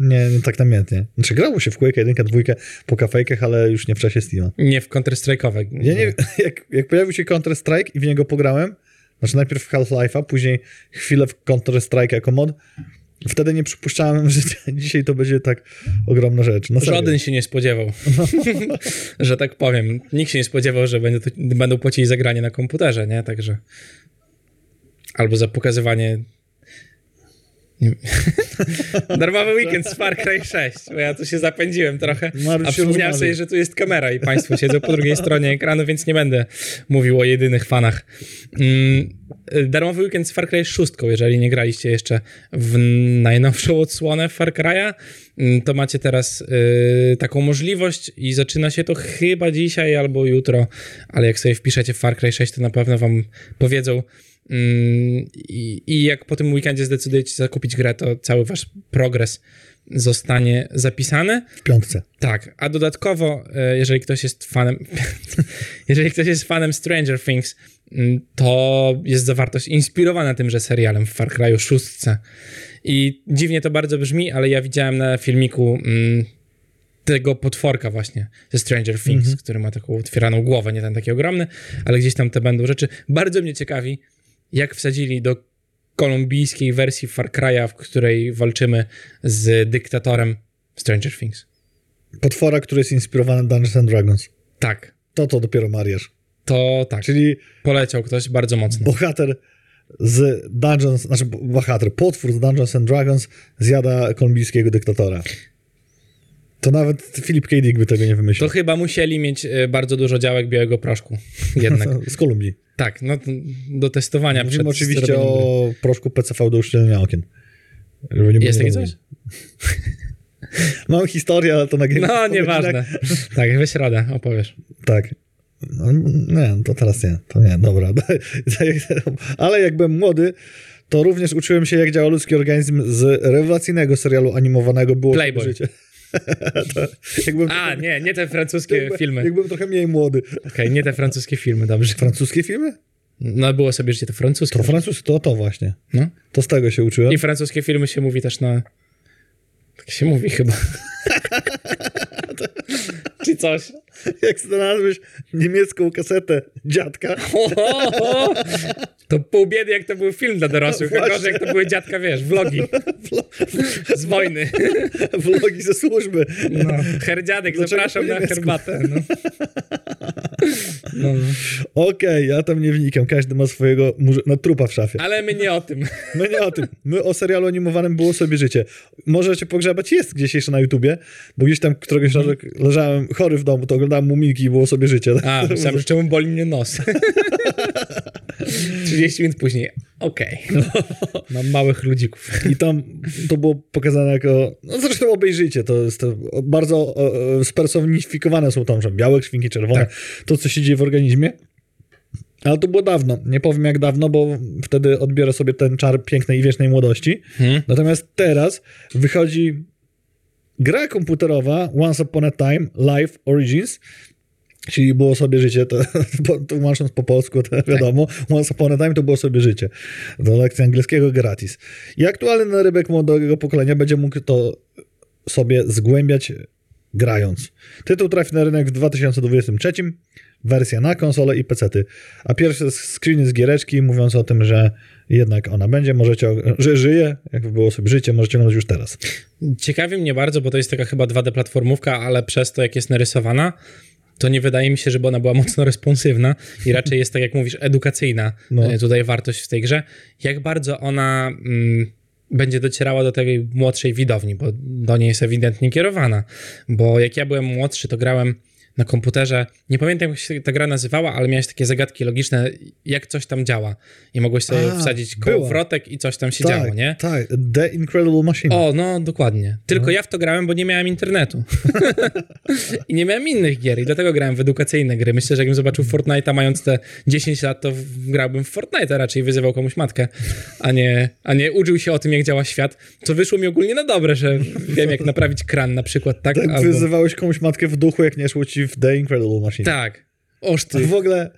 nie, nie tak namiętnie. Znaczy grało się w Quake 1, 2 po kafejkach, ale już nie w czasie Steama. Nie w Counter Strike'owe. Ja nie jak, jak pojawił się Counter-Strike i w niego pograłem, znaczy najpierw w Half-Life'a, później chwilę w Counter-Strike jako mod, wtedy nie przypuszczałem, że dzisiaj to będzie tak ogromna rzecz. No. Żaden się nie spodziewał, że tak powiem. Nikt się nie spodziewał, że będą, będą płacili za granie na komputerze, nie? Także. Albo za pokazywanie. Darmowy weekend z Far Cry 6, bo ja tu się zapędziłem trochę, Mariusz a przypomniałem sobie, że tu jest kamera i państwo siedzą po drugiej stronie ekranu, więc nie będę mówił o jedynych fanach. Mm, Darmowy weekend z Far Cry 6, jeżeli nie graliście jeszcze w najnowszą odsłonę Far Cry'a, mm, to macie teraz y, taką możliwość i zaczyna się to chyba dzisiaj albo jutro, ale jak sobie wpiszecie Far Cry 6, to na pewno wam powiedzą, I, I jak po tym weekendzie zdecydujecie zakupić grę, to cały wasz progres zostanie zapisany. W piątce. Tak, a dodatkowo, e, jeżeli ktoś jest fanem, jeżeli ktoś jest fanem Stranger Things, mm, to jest zawartość inspirowana tymże serialem w Far Cry'u 6. I dziwnie to bardzo brzmi, ale ja widziałem na filmiku mm, tego potworka właśnie ze Stranger Things, Mhm. który ma taką otwieraną głowę, nie ten taki ogromny, ale gdzieś tam te będą rzeczy. Bardzo mnie ciekawi, jak wsadzili do kolumbijskiej wersji Far Cry'a, w której walczymy z dyktatorem Stranger Things. Potwora, który jest inspirowany Dungeons and Dragons. Tak, To to dopiero mariaż. to tak. Czyli Poleciał ktoś bardzo mocno. bohater z Dungeons, znaczy bohater, potwór z Dungeons and Dragons zjada kolumbijskiego dyktatora. To nawet Philip K. Dick by tego nie To wymyślił. chyba musieli mieć e, bardzo dużo działek białego proszku. Jednak. Z Kolumbii. tak, no to do testowania Mówimy przed oczywiście zrobieniem gry. o proszku PCV do uszczelnienia okien. Jest takie coś? Mam historię, ale to na No, nieważne. tak, weź radę, opowiesz. Tak. No, nie, to teraz nie. To nie, dobra. Ale jak byłem młody, to również uczyłem się, jak działa ludzki organizm z rewelacyjnego serialu animowanego Było Playboy. życie. to, jak byłem, A, nie, nie te francuskie jak, filmy. Jak byłem trochę mniej młody. Okej, nie te francuskie filmy, dobrze. Francuskie filmy? No, było sobie życie to francuskie. To francuskie, to to właśnie. No. To z tego się uczyłem. I francuskie filmy się mówi też na... Tak się mówi chyba. Czy coś. Jak znalazłeś niemiecką kasetę dziadka, Ho, ho, ho. To pół biedy, jak to był film dla dorosłych, a Właśnie. gorzej, jak to były dziadka, wiesz, vlogi z wojny. vlogi ze służby. No. Herdziadek, Dlaczego zapraszam na herbatę. No. No, no. Okej, ja tam nie wnikam. Każdy ma swojego no, trupa w szafie. Ale my nie o tym. My nie o tym. My o serialu animowanym Było sobie życie. Możecie pogrzebać, jest gdzieś jeszcze na YouTubie, bo gdzieś tam któregoś razu leżałem chory w domu, to oglądałem Mumijki i Było sobie życie. A, myślałem, że czemu boli mnie nos. 30 minut później. Okej. Mam małych ludzików. I tam to było pokazane jako, no zresztą obejrzyjcie, to jest to bardzo e, e, spersonifikowane są tam, że białe krwinki, czerwone, Tak. to co się dzieje w organizmie. Ale to było dawno. Nie powiem jak dawno, bo wtedy odbiorę sobie ten czar pięknej i wiecznej młodości. Hmm? Natomiast teraz wychodzi gra komputerowa Once Upon a Time Live Origins, czyli było sobie życie, to, tłumacząc po polsku, to wiadomo, Once Upon a Time to było sobie życie. Do lekcji angielskiego gratis. I aktualny narybek młodego pokolenia będzie mógł to sobie zgłębiać grając. Tytuł trafi na rynek w 2023, wersja na konsole i pecety. A pierwsze screeny z giereczki mówiąc o tym, że jednak ona będzie, możecie, że żyje, jak było sobie życie, możecie oglądać już teraz. Ciekawi mnie bardzo, bo to jest taka chyba 2D platformówka, ale przez to, jak jest narysowana, to nie wydaje mi się, żeby ona była mocno responsywna i raczej jest, tak jak mówisz, edukacyjna No. e, tutaj wartość w tej grze. Jak bardzo ona mm, będzie docierała do tej młodszej widowni, bo do niej jest ewidentnie kierowana. Bo jak ja byłem młodszy, to grałem na komputerze, nie pamiętam jak się ta gra nazywała, ale miałeś takie zagadki logiczne, jak coś tam działa. I mogłeś sobie A, wsadzić kołowrotek i coś tam się tak, działo, nie? Tak, The Incredible Machine. O, no dokładnie. Tylko ja w to grałem, bo nie miałem internetu. I nie miałem innych gier i dlatego grałem w edukacyjne gry. Myślę, że jakbym zobaczył Fortnite'a mając te 10 lat, to grałbym w Fortnite'a raczej, wyzywał komuś matkę, a nie, a nie uczył się o tym, jak działa świat, co wyszło mi ogólnie na dobre, że wiem, jak naprawić kran na przykład, tak? tak Albo... wyzywałeś komuś matkę w duchu, jak nie szło ci w The Incredible Machine. Tak. Oż A ty. w ogóle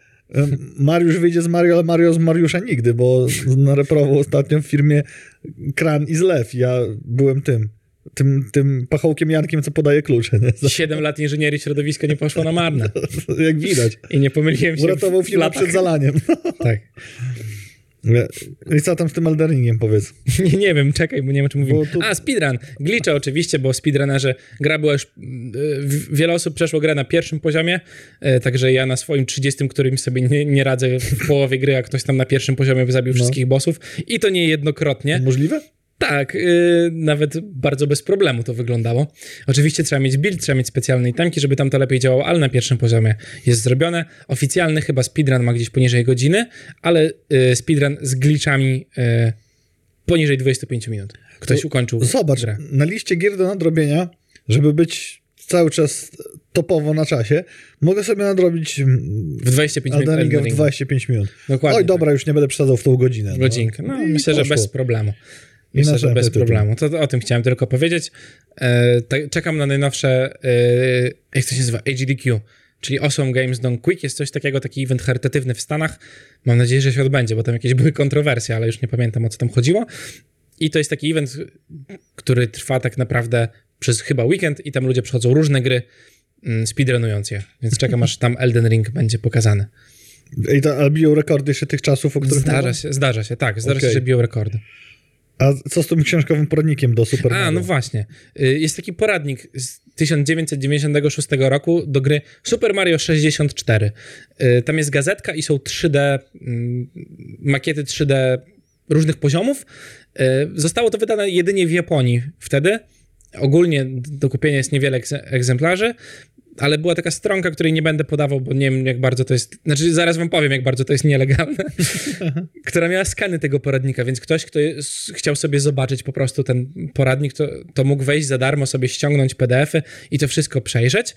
Mariusz wyjdzie z Mario, ale Mario z Mariusza nigdy, bo nareprował ostatnio w firmie Kran i Zlew. Ja byłem tym, tym, tym pachołkiem Jankiem, co podaje klucze. Nie? 7 lat inżynierii środowiska nie poszło na marne. Jak widać. I nie pomyliłem się Uratował firmę przed zalaniem. Tak. I co tam z tym Elderningiem, powiedz? Nie, nie wiem, czekaj, bo nie wiem, o czym mówimy. Tu- A, speedrun. Glitche oczywiście, bo speedrunnerze, gra była już... y, Wiele osób przeszło grę na pierwszym poziomie, y, także ja na swoim 30, którym sobie nie, nie radzę w połowie gry, a ktoś tam na pierwszym poziomie zabił No. wszystkich bossów. I to nie jednokrotnie. Możliwe? Tak, y, nawet bardzo bez problemu to wyglądało. Oczywiście trzeba mieć build, trzeba mieć specjalne itemki, żeby tam to lepiej działało, ale na pierwszym poziomie jest zrobione. Oficjalny chyba speedrun ma gdzieś poniżej godziny, ale y, speedrun z glitchami y, poniżej 25 minut. Ktoś To ukończył Zobacz, grę. na liście gier do nadrobienia, żeby być cały czas topowo na czasie, mogę sobie nadrobić W 25 minut Elden w Elden Ring. 25 minut. Dokładnie. Oj, dobra, już nie będę przesadzał w tą godzinę. no. Godzinkę. No, I myślę, że poszło. bez problemu. Myślę, że bez problemu. To, to o tym chciałem tylko powiedzieć. E, tak, czekam na najnowsze, e, jak to się nazywa, HDQ, czyli Awesome Games Done Quick. Jest coś takiego, taki event charytatywny w Stanach. Mam nadzieję, że się odbędzie, bo tam jakieś były kontrowersje, ale już nie pamiętam, o co tam chodziło. I to jest taki event, który trwa tak naprawdę przez chyba weekend i tam ludzie przychodzą różne gry mm, speedrunując je. Więc czekam, aż tam Elden Ring będzie pokazany. I to, ale biją rekordy jeszcze tych czasów, o których Zdarza się, zdarza się, tak. Zdarza Okej. się, że biją rekordy. A co z tym książkowym poradnikiem do Super A, no właśnie. Y, Jest taki poradnik z 1996 roku do gry Super Mario 64. Y, Tam jest gazetka i są 3D, mm, makiety 3D różnych poziomów. Y, Zostało to wydane jedynie w Japonii wtedy. Ogólnie do kupienia jest niewiele egze- egzemplarzy, ale była taka stronka, której nie będę podawał, bo nie wiem jak bardzo to jest, znaczy zaraz wam powiem jak bardzo to jest nielegalne, która miała skany tego poradnika, więc ktoś, kto jest, chciał sobie zobaczyć po prostu ten poradnik, to, to mógł wejść za darmo, sobie ściągnąć PDF-y i to wszystko przejrzeć,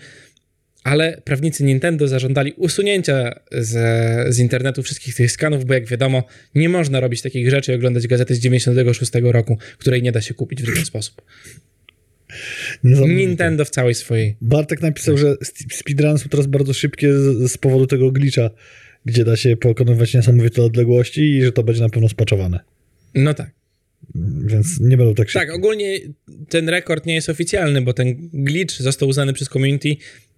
ale prawnicy Nintendo zażądali usunięcia z, z internetu wszystkich tych skanów, bo jak wiadomo, nie można robić takich rzeczy i oglądać gazety z 96 roku, której nie da się kupić w żaden sposób. Nintendo w całej swojej Bartek napisał, że speedruny są teraz bardzo szybkie z, powodu tego glitcha, gdzie da się pokonywać niesamowite odległości i że to będzie na pewno spaczowane. No tak. Więc nie będą tak szybkie. Tak, ogólnie ten rekord nie jest oficjalny, bo ten glitch został uznany przez community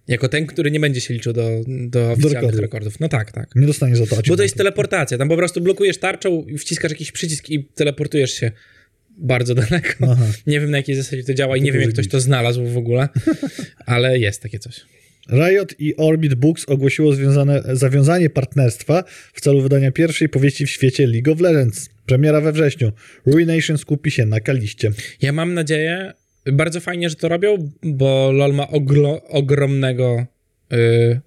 jako ten, który nie będzie się liczył do, do oficjalnych rekordu. rekordów. No tak, tak. Nie dostaniesz za to Bo to jest teleportacja. Tam po prostu blokujesz tarczą i wciskasz jakiś przycisk i teleportujesz się bardzo daleko. Aha. Nie wiem na jakiej zasadzie to działa i nie wiem jak ktoś to znalazł w ogóle, ale jest takie coś. Riot i Orbit Books ogłosiło związane, zawiązanie partnerstwa w celu wydania pierwszej powieści w świecie League of Legends. Premiera we wrześniu. Ruination skupi się na Kaliście. Ja mam nadzieję, bardzo fajnie, że to robią, bo LoL ma oglo, ogromnego y,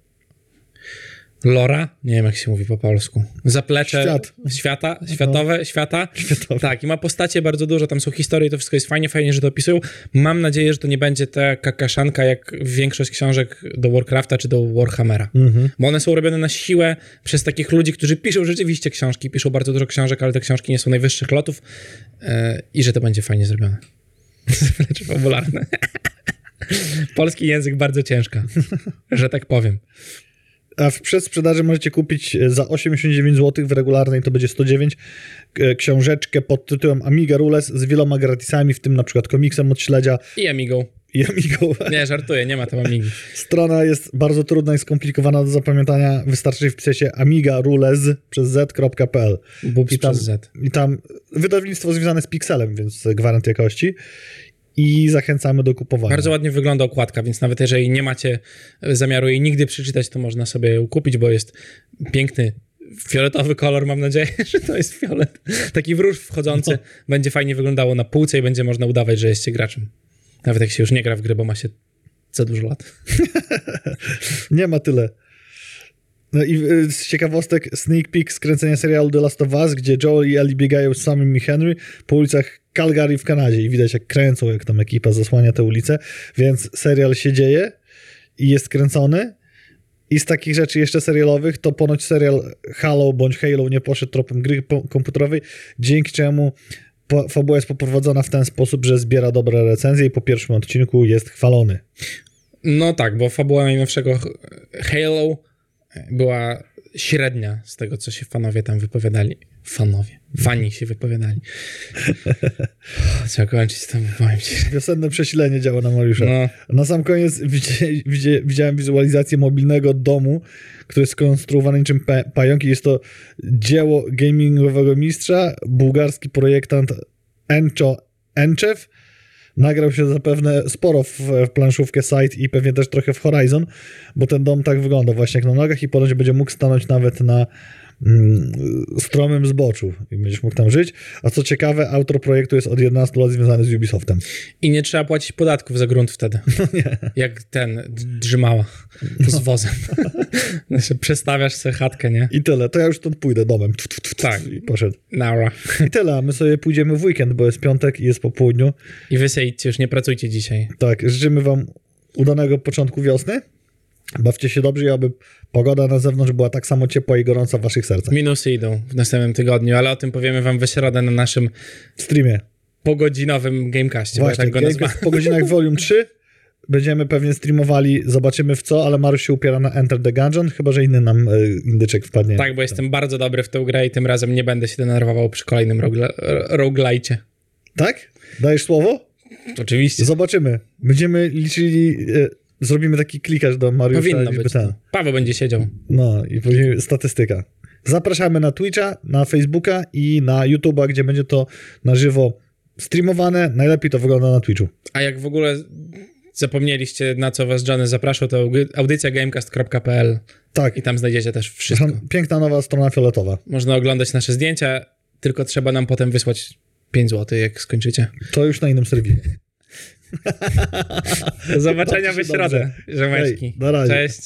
lora, nie wiem jak się mówi po polsku, zaplecze Świat. świata, światowe, świata. Światowe. Tak, i ma postacie bardzo dużo, tam są historie, to wszystko jest fajnie, fajnie, że to opisują. Mam nadzieję, że to nie będzie taka kaszanka jak większość książek do Warcrafta czy do Warhammera. Mhm. Bo one są robione na siłę przez takich ludzi, którzy piszą rzeczywiście książki, piszą bardzo dużo książek, ale te książki nie są najwyższych lotów e, i że to będzie fajnie zrobione. Zaplecze fabularne. Polski język bardzo ciężka, że tak powiem. A w przedsprzedaży możecie kupić e, za 89 zł, w regularnej to będzie 109, k- książeczkę pod tytułem Amiga Rules z wieloma gratisami, w tym na przykład komiksem od śledzia I Amigą. i Amigą. Nie, żartuję, nie ma tam Amigi. Strona jest bardzo trudna i skomplikowana do zapamiętania. Wystarczy wpisać Amiga Rules przez z.pl. Bubs I tam, przez Z. I tam wydawnictwo związane z Pixelem, więc gwarant jakości. I zachęcamy do kupowania. Bardzo ładnie wygląda okładka, więc nawet jeżeli nie macie zamiaru jej nigdy przeczytać, to można sobie ją kupić, bo jest piękny fioletowy kolor, mam nadzieję, że to jest fiolet. Taki wróż wchodzący No. będzie fajnie wyglądało na półce i będzie można udawać, że jesteście graczem. Nawet jak się już nie gra w grę, bo ma się za dużo lat. Nie ma tyle. No i y, z ciekawostek sneak peek skręcenia serialu The Last of Us, gdzie Joel i Ellie biegają z samym i Henry po ulicach Calgary w Kanadzie i widać jak kręcą, jak tam ekipa zasłania te ulice, więc serial się dzieje i jest kręcony. I z takich rzeczy jeszcze serialowych, to ponoć serial Halo bądź Halo nie poszedł tropem gry komputerowej, dzięki czemu fabuła jest poprowadzona w ten sposób, że zbiera dobre recenzje i po pierwszym odcinku jest chwalony. No tak, bo fabuła najnowszego Halo była średnia z tego, co się fanowie tam wypowiadali. Fanowie. Fani się wypowiadali. Trzeba kończyć to, powiem ci. Wiosenne przesilenie działa na Mariusza. No, Na sam koniec widzi, widzi, widziałem wizualizację mobilnego domu, który jest skonstruowany niczym pa- pająk i jest to dzieło gamingowego mistrza, bułgarski projektant Encho Enchev. Nagrał się zapewne sporo w, w planszówkę Site i pewnie też trochę w Horizon, bo ten dom tak wygląda właśnie jak na nogach i ponoć będzie mógł stanąć nawet na stromym zboczu i będziesz mógł tam żyć. A co ciekawe, autor projektu jest od 11 lat związany z Ubisoftem. I nie trzeba płacić podatków za grunt wtedy. Jak ten, drzymała z wozem. Znaczy, Przestawiasz sobie chatkę, nie? I tyle. To ja już stąd pójdę domem. Tu, tu, tu, tu, Tak. I poszedł. Naura. I tyle. A my sobie pójdziemy w weekend, bo jest piątek i jest po południu. I wy sobie idźcie, już nie pracujcie dzisiaj. Tak, życzymy wam udanego początku wiosny. Bawcie się dobrze i aby pogoda na zewnątrz była tak samo ciepła i gorąca w waszych sercach. Minusy idą w następnym tygodniu, ale o tym powiemy wam w środę na naszym streamie. pogodzinowym Gamecastie, Właśnie, tak go Gamecast po godzinach Volume 3 będziemy pewnie streamowali, zobaczymy w co, ale Mariusz się upiera na Enter the Gungeon, chyba że inny nam e, indyczek wpadnie. Tak, bo jestem bardzo dobry w tę grę i tym razem nie będę się denerwował przy kolejnym roguelite. Tak? Dajesz słowo? Oczywiście. Zobaczymy. Będziemy liczyli, e, zrobimy taki klikarz do Mariusza. Powinno być. ten. Paweł będzie siedział. No i później statystyka. Zapraszamy na Twitcha, na Facebooka i na YouTube'a, gdzie będzie to na żywo streamowane. Najlepiej to wygląda na Twitchu. A jak w ogóle zapomnieliście, na co was Johnny zapraszał, to audycja gamecast.pl Tak. i tam znajdziecie też wszystko. Piękna nowa strona fioletowa. Można oglądać nasze zdjęcia, tylko trzeba nam potem wysłać 5 zł, jak skończycie. To już na innym serwisie. Do zobaczenia Bawcie w się środę. Hej, na razie. Cześć.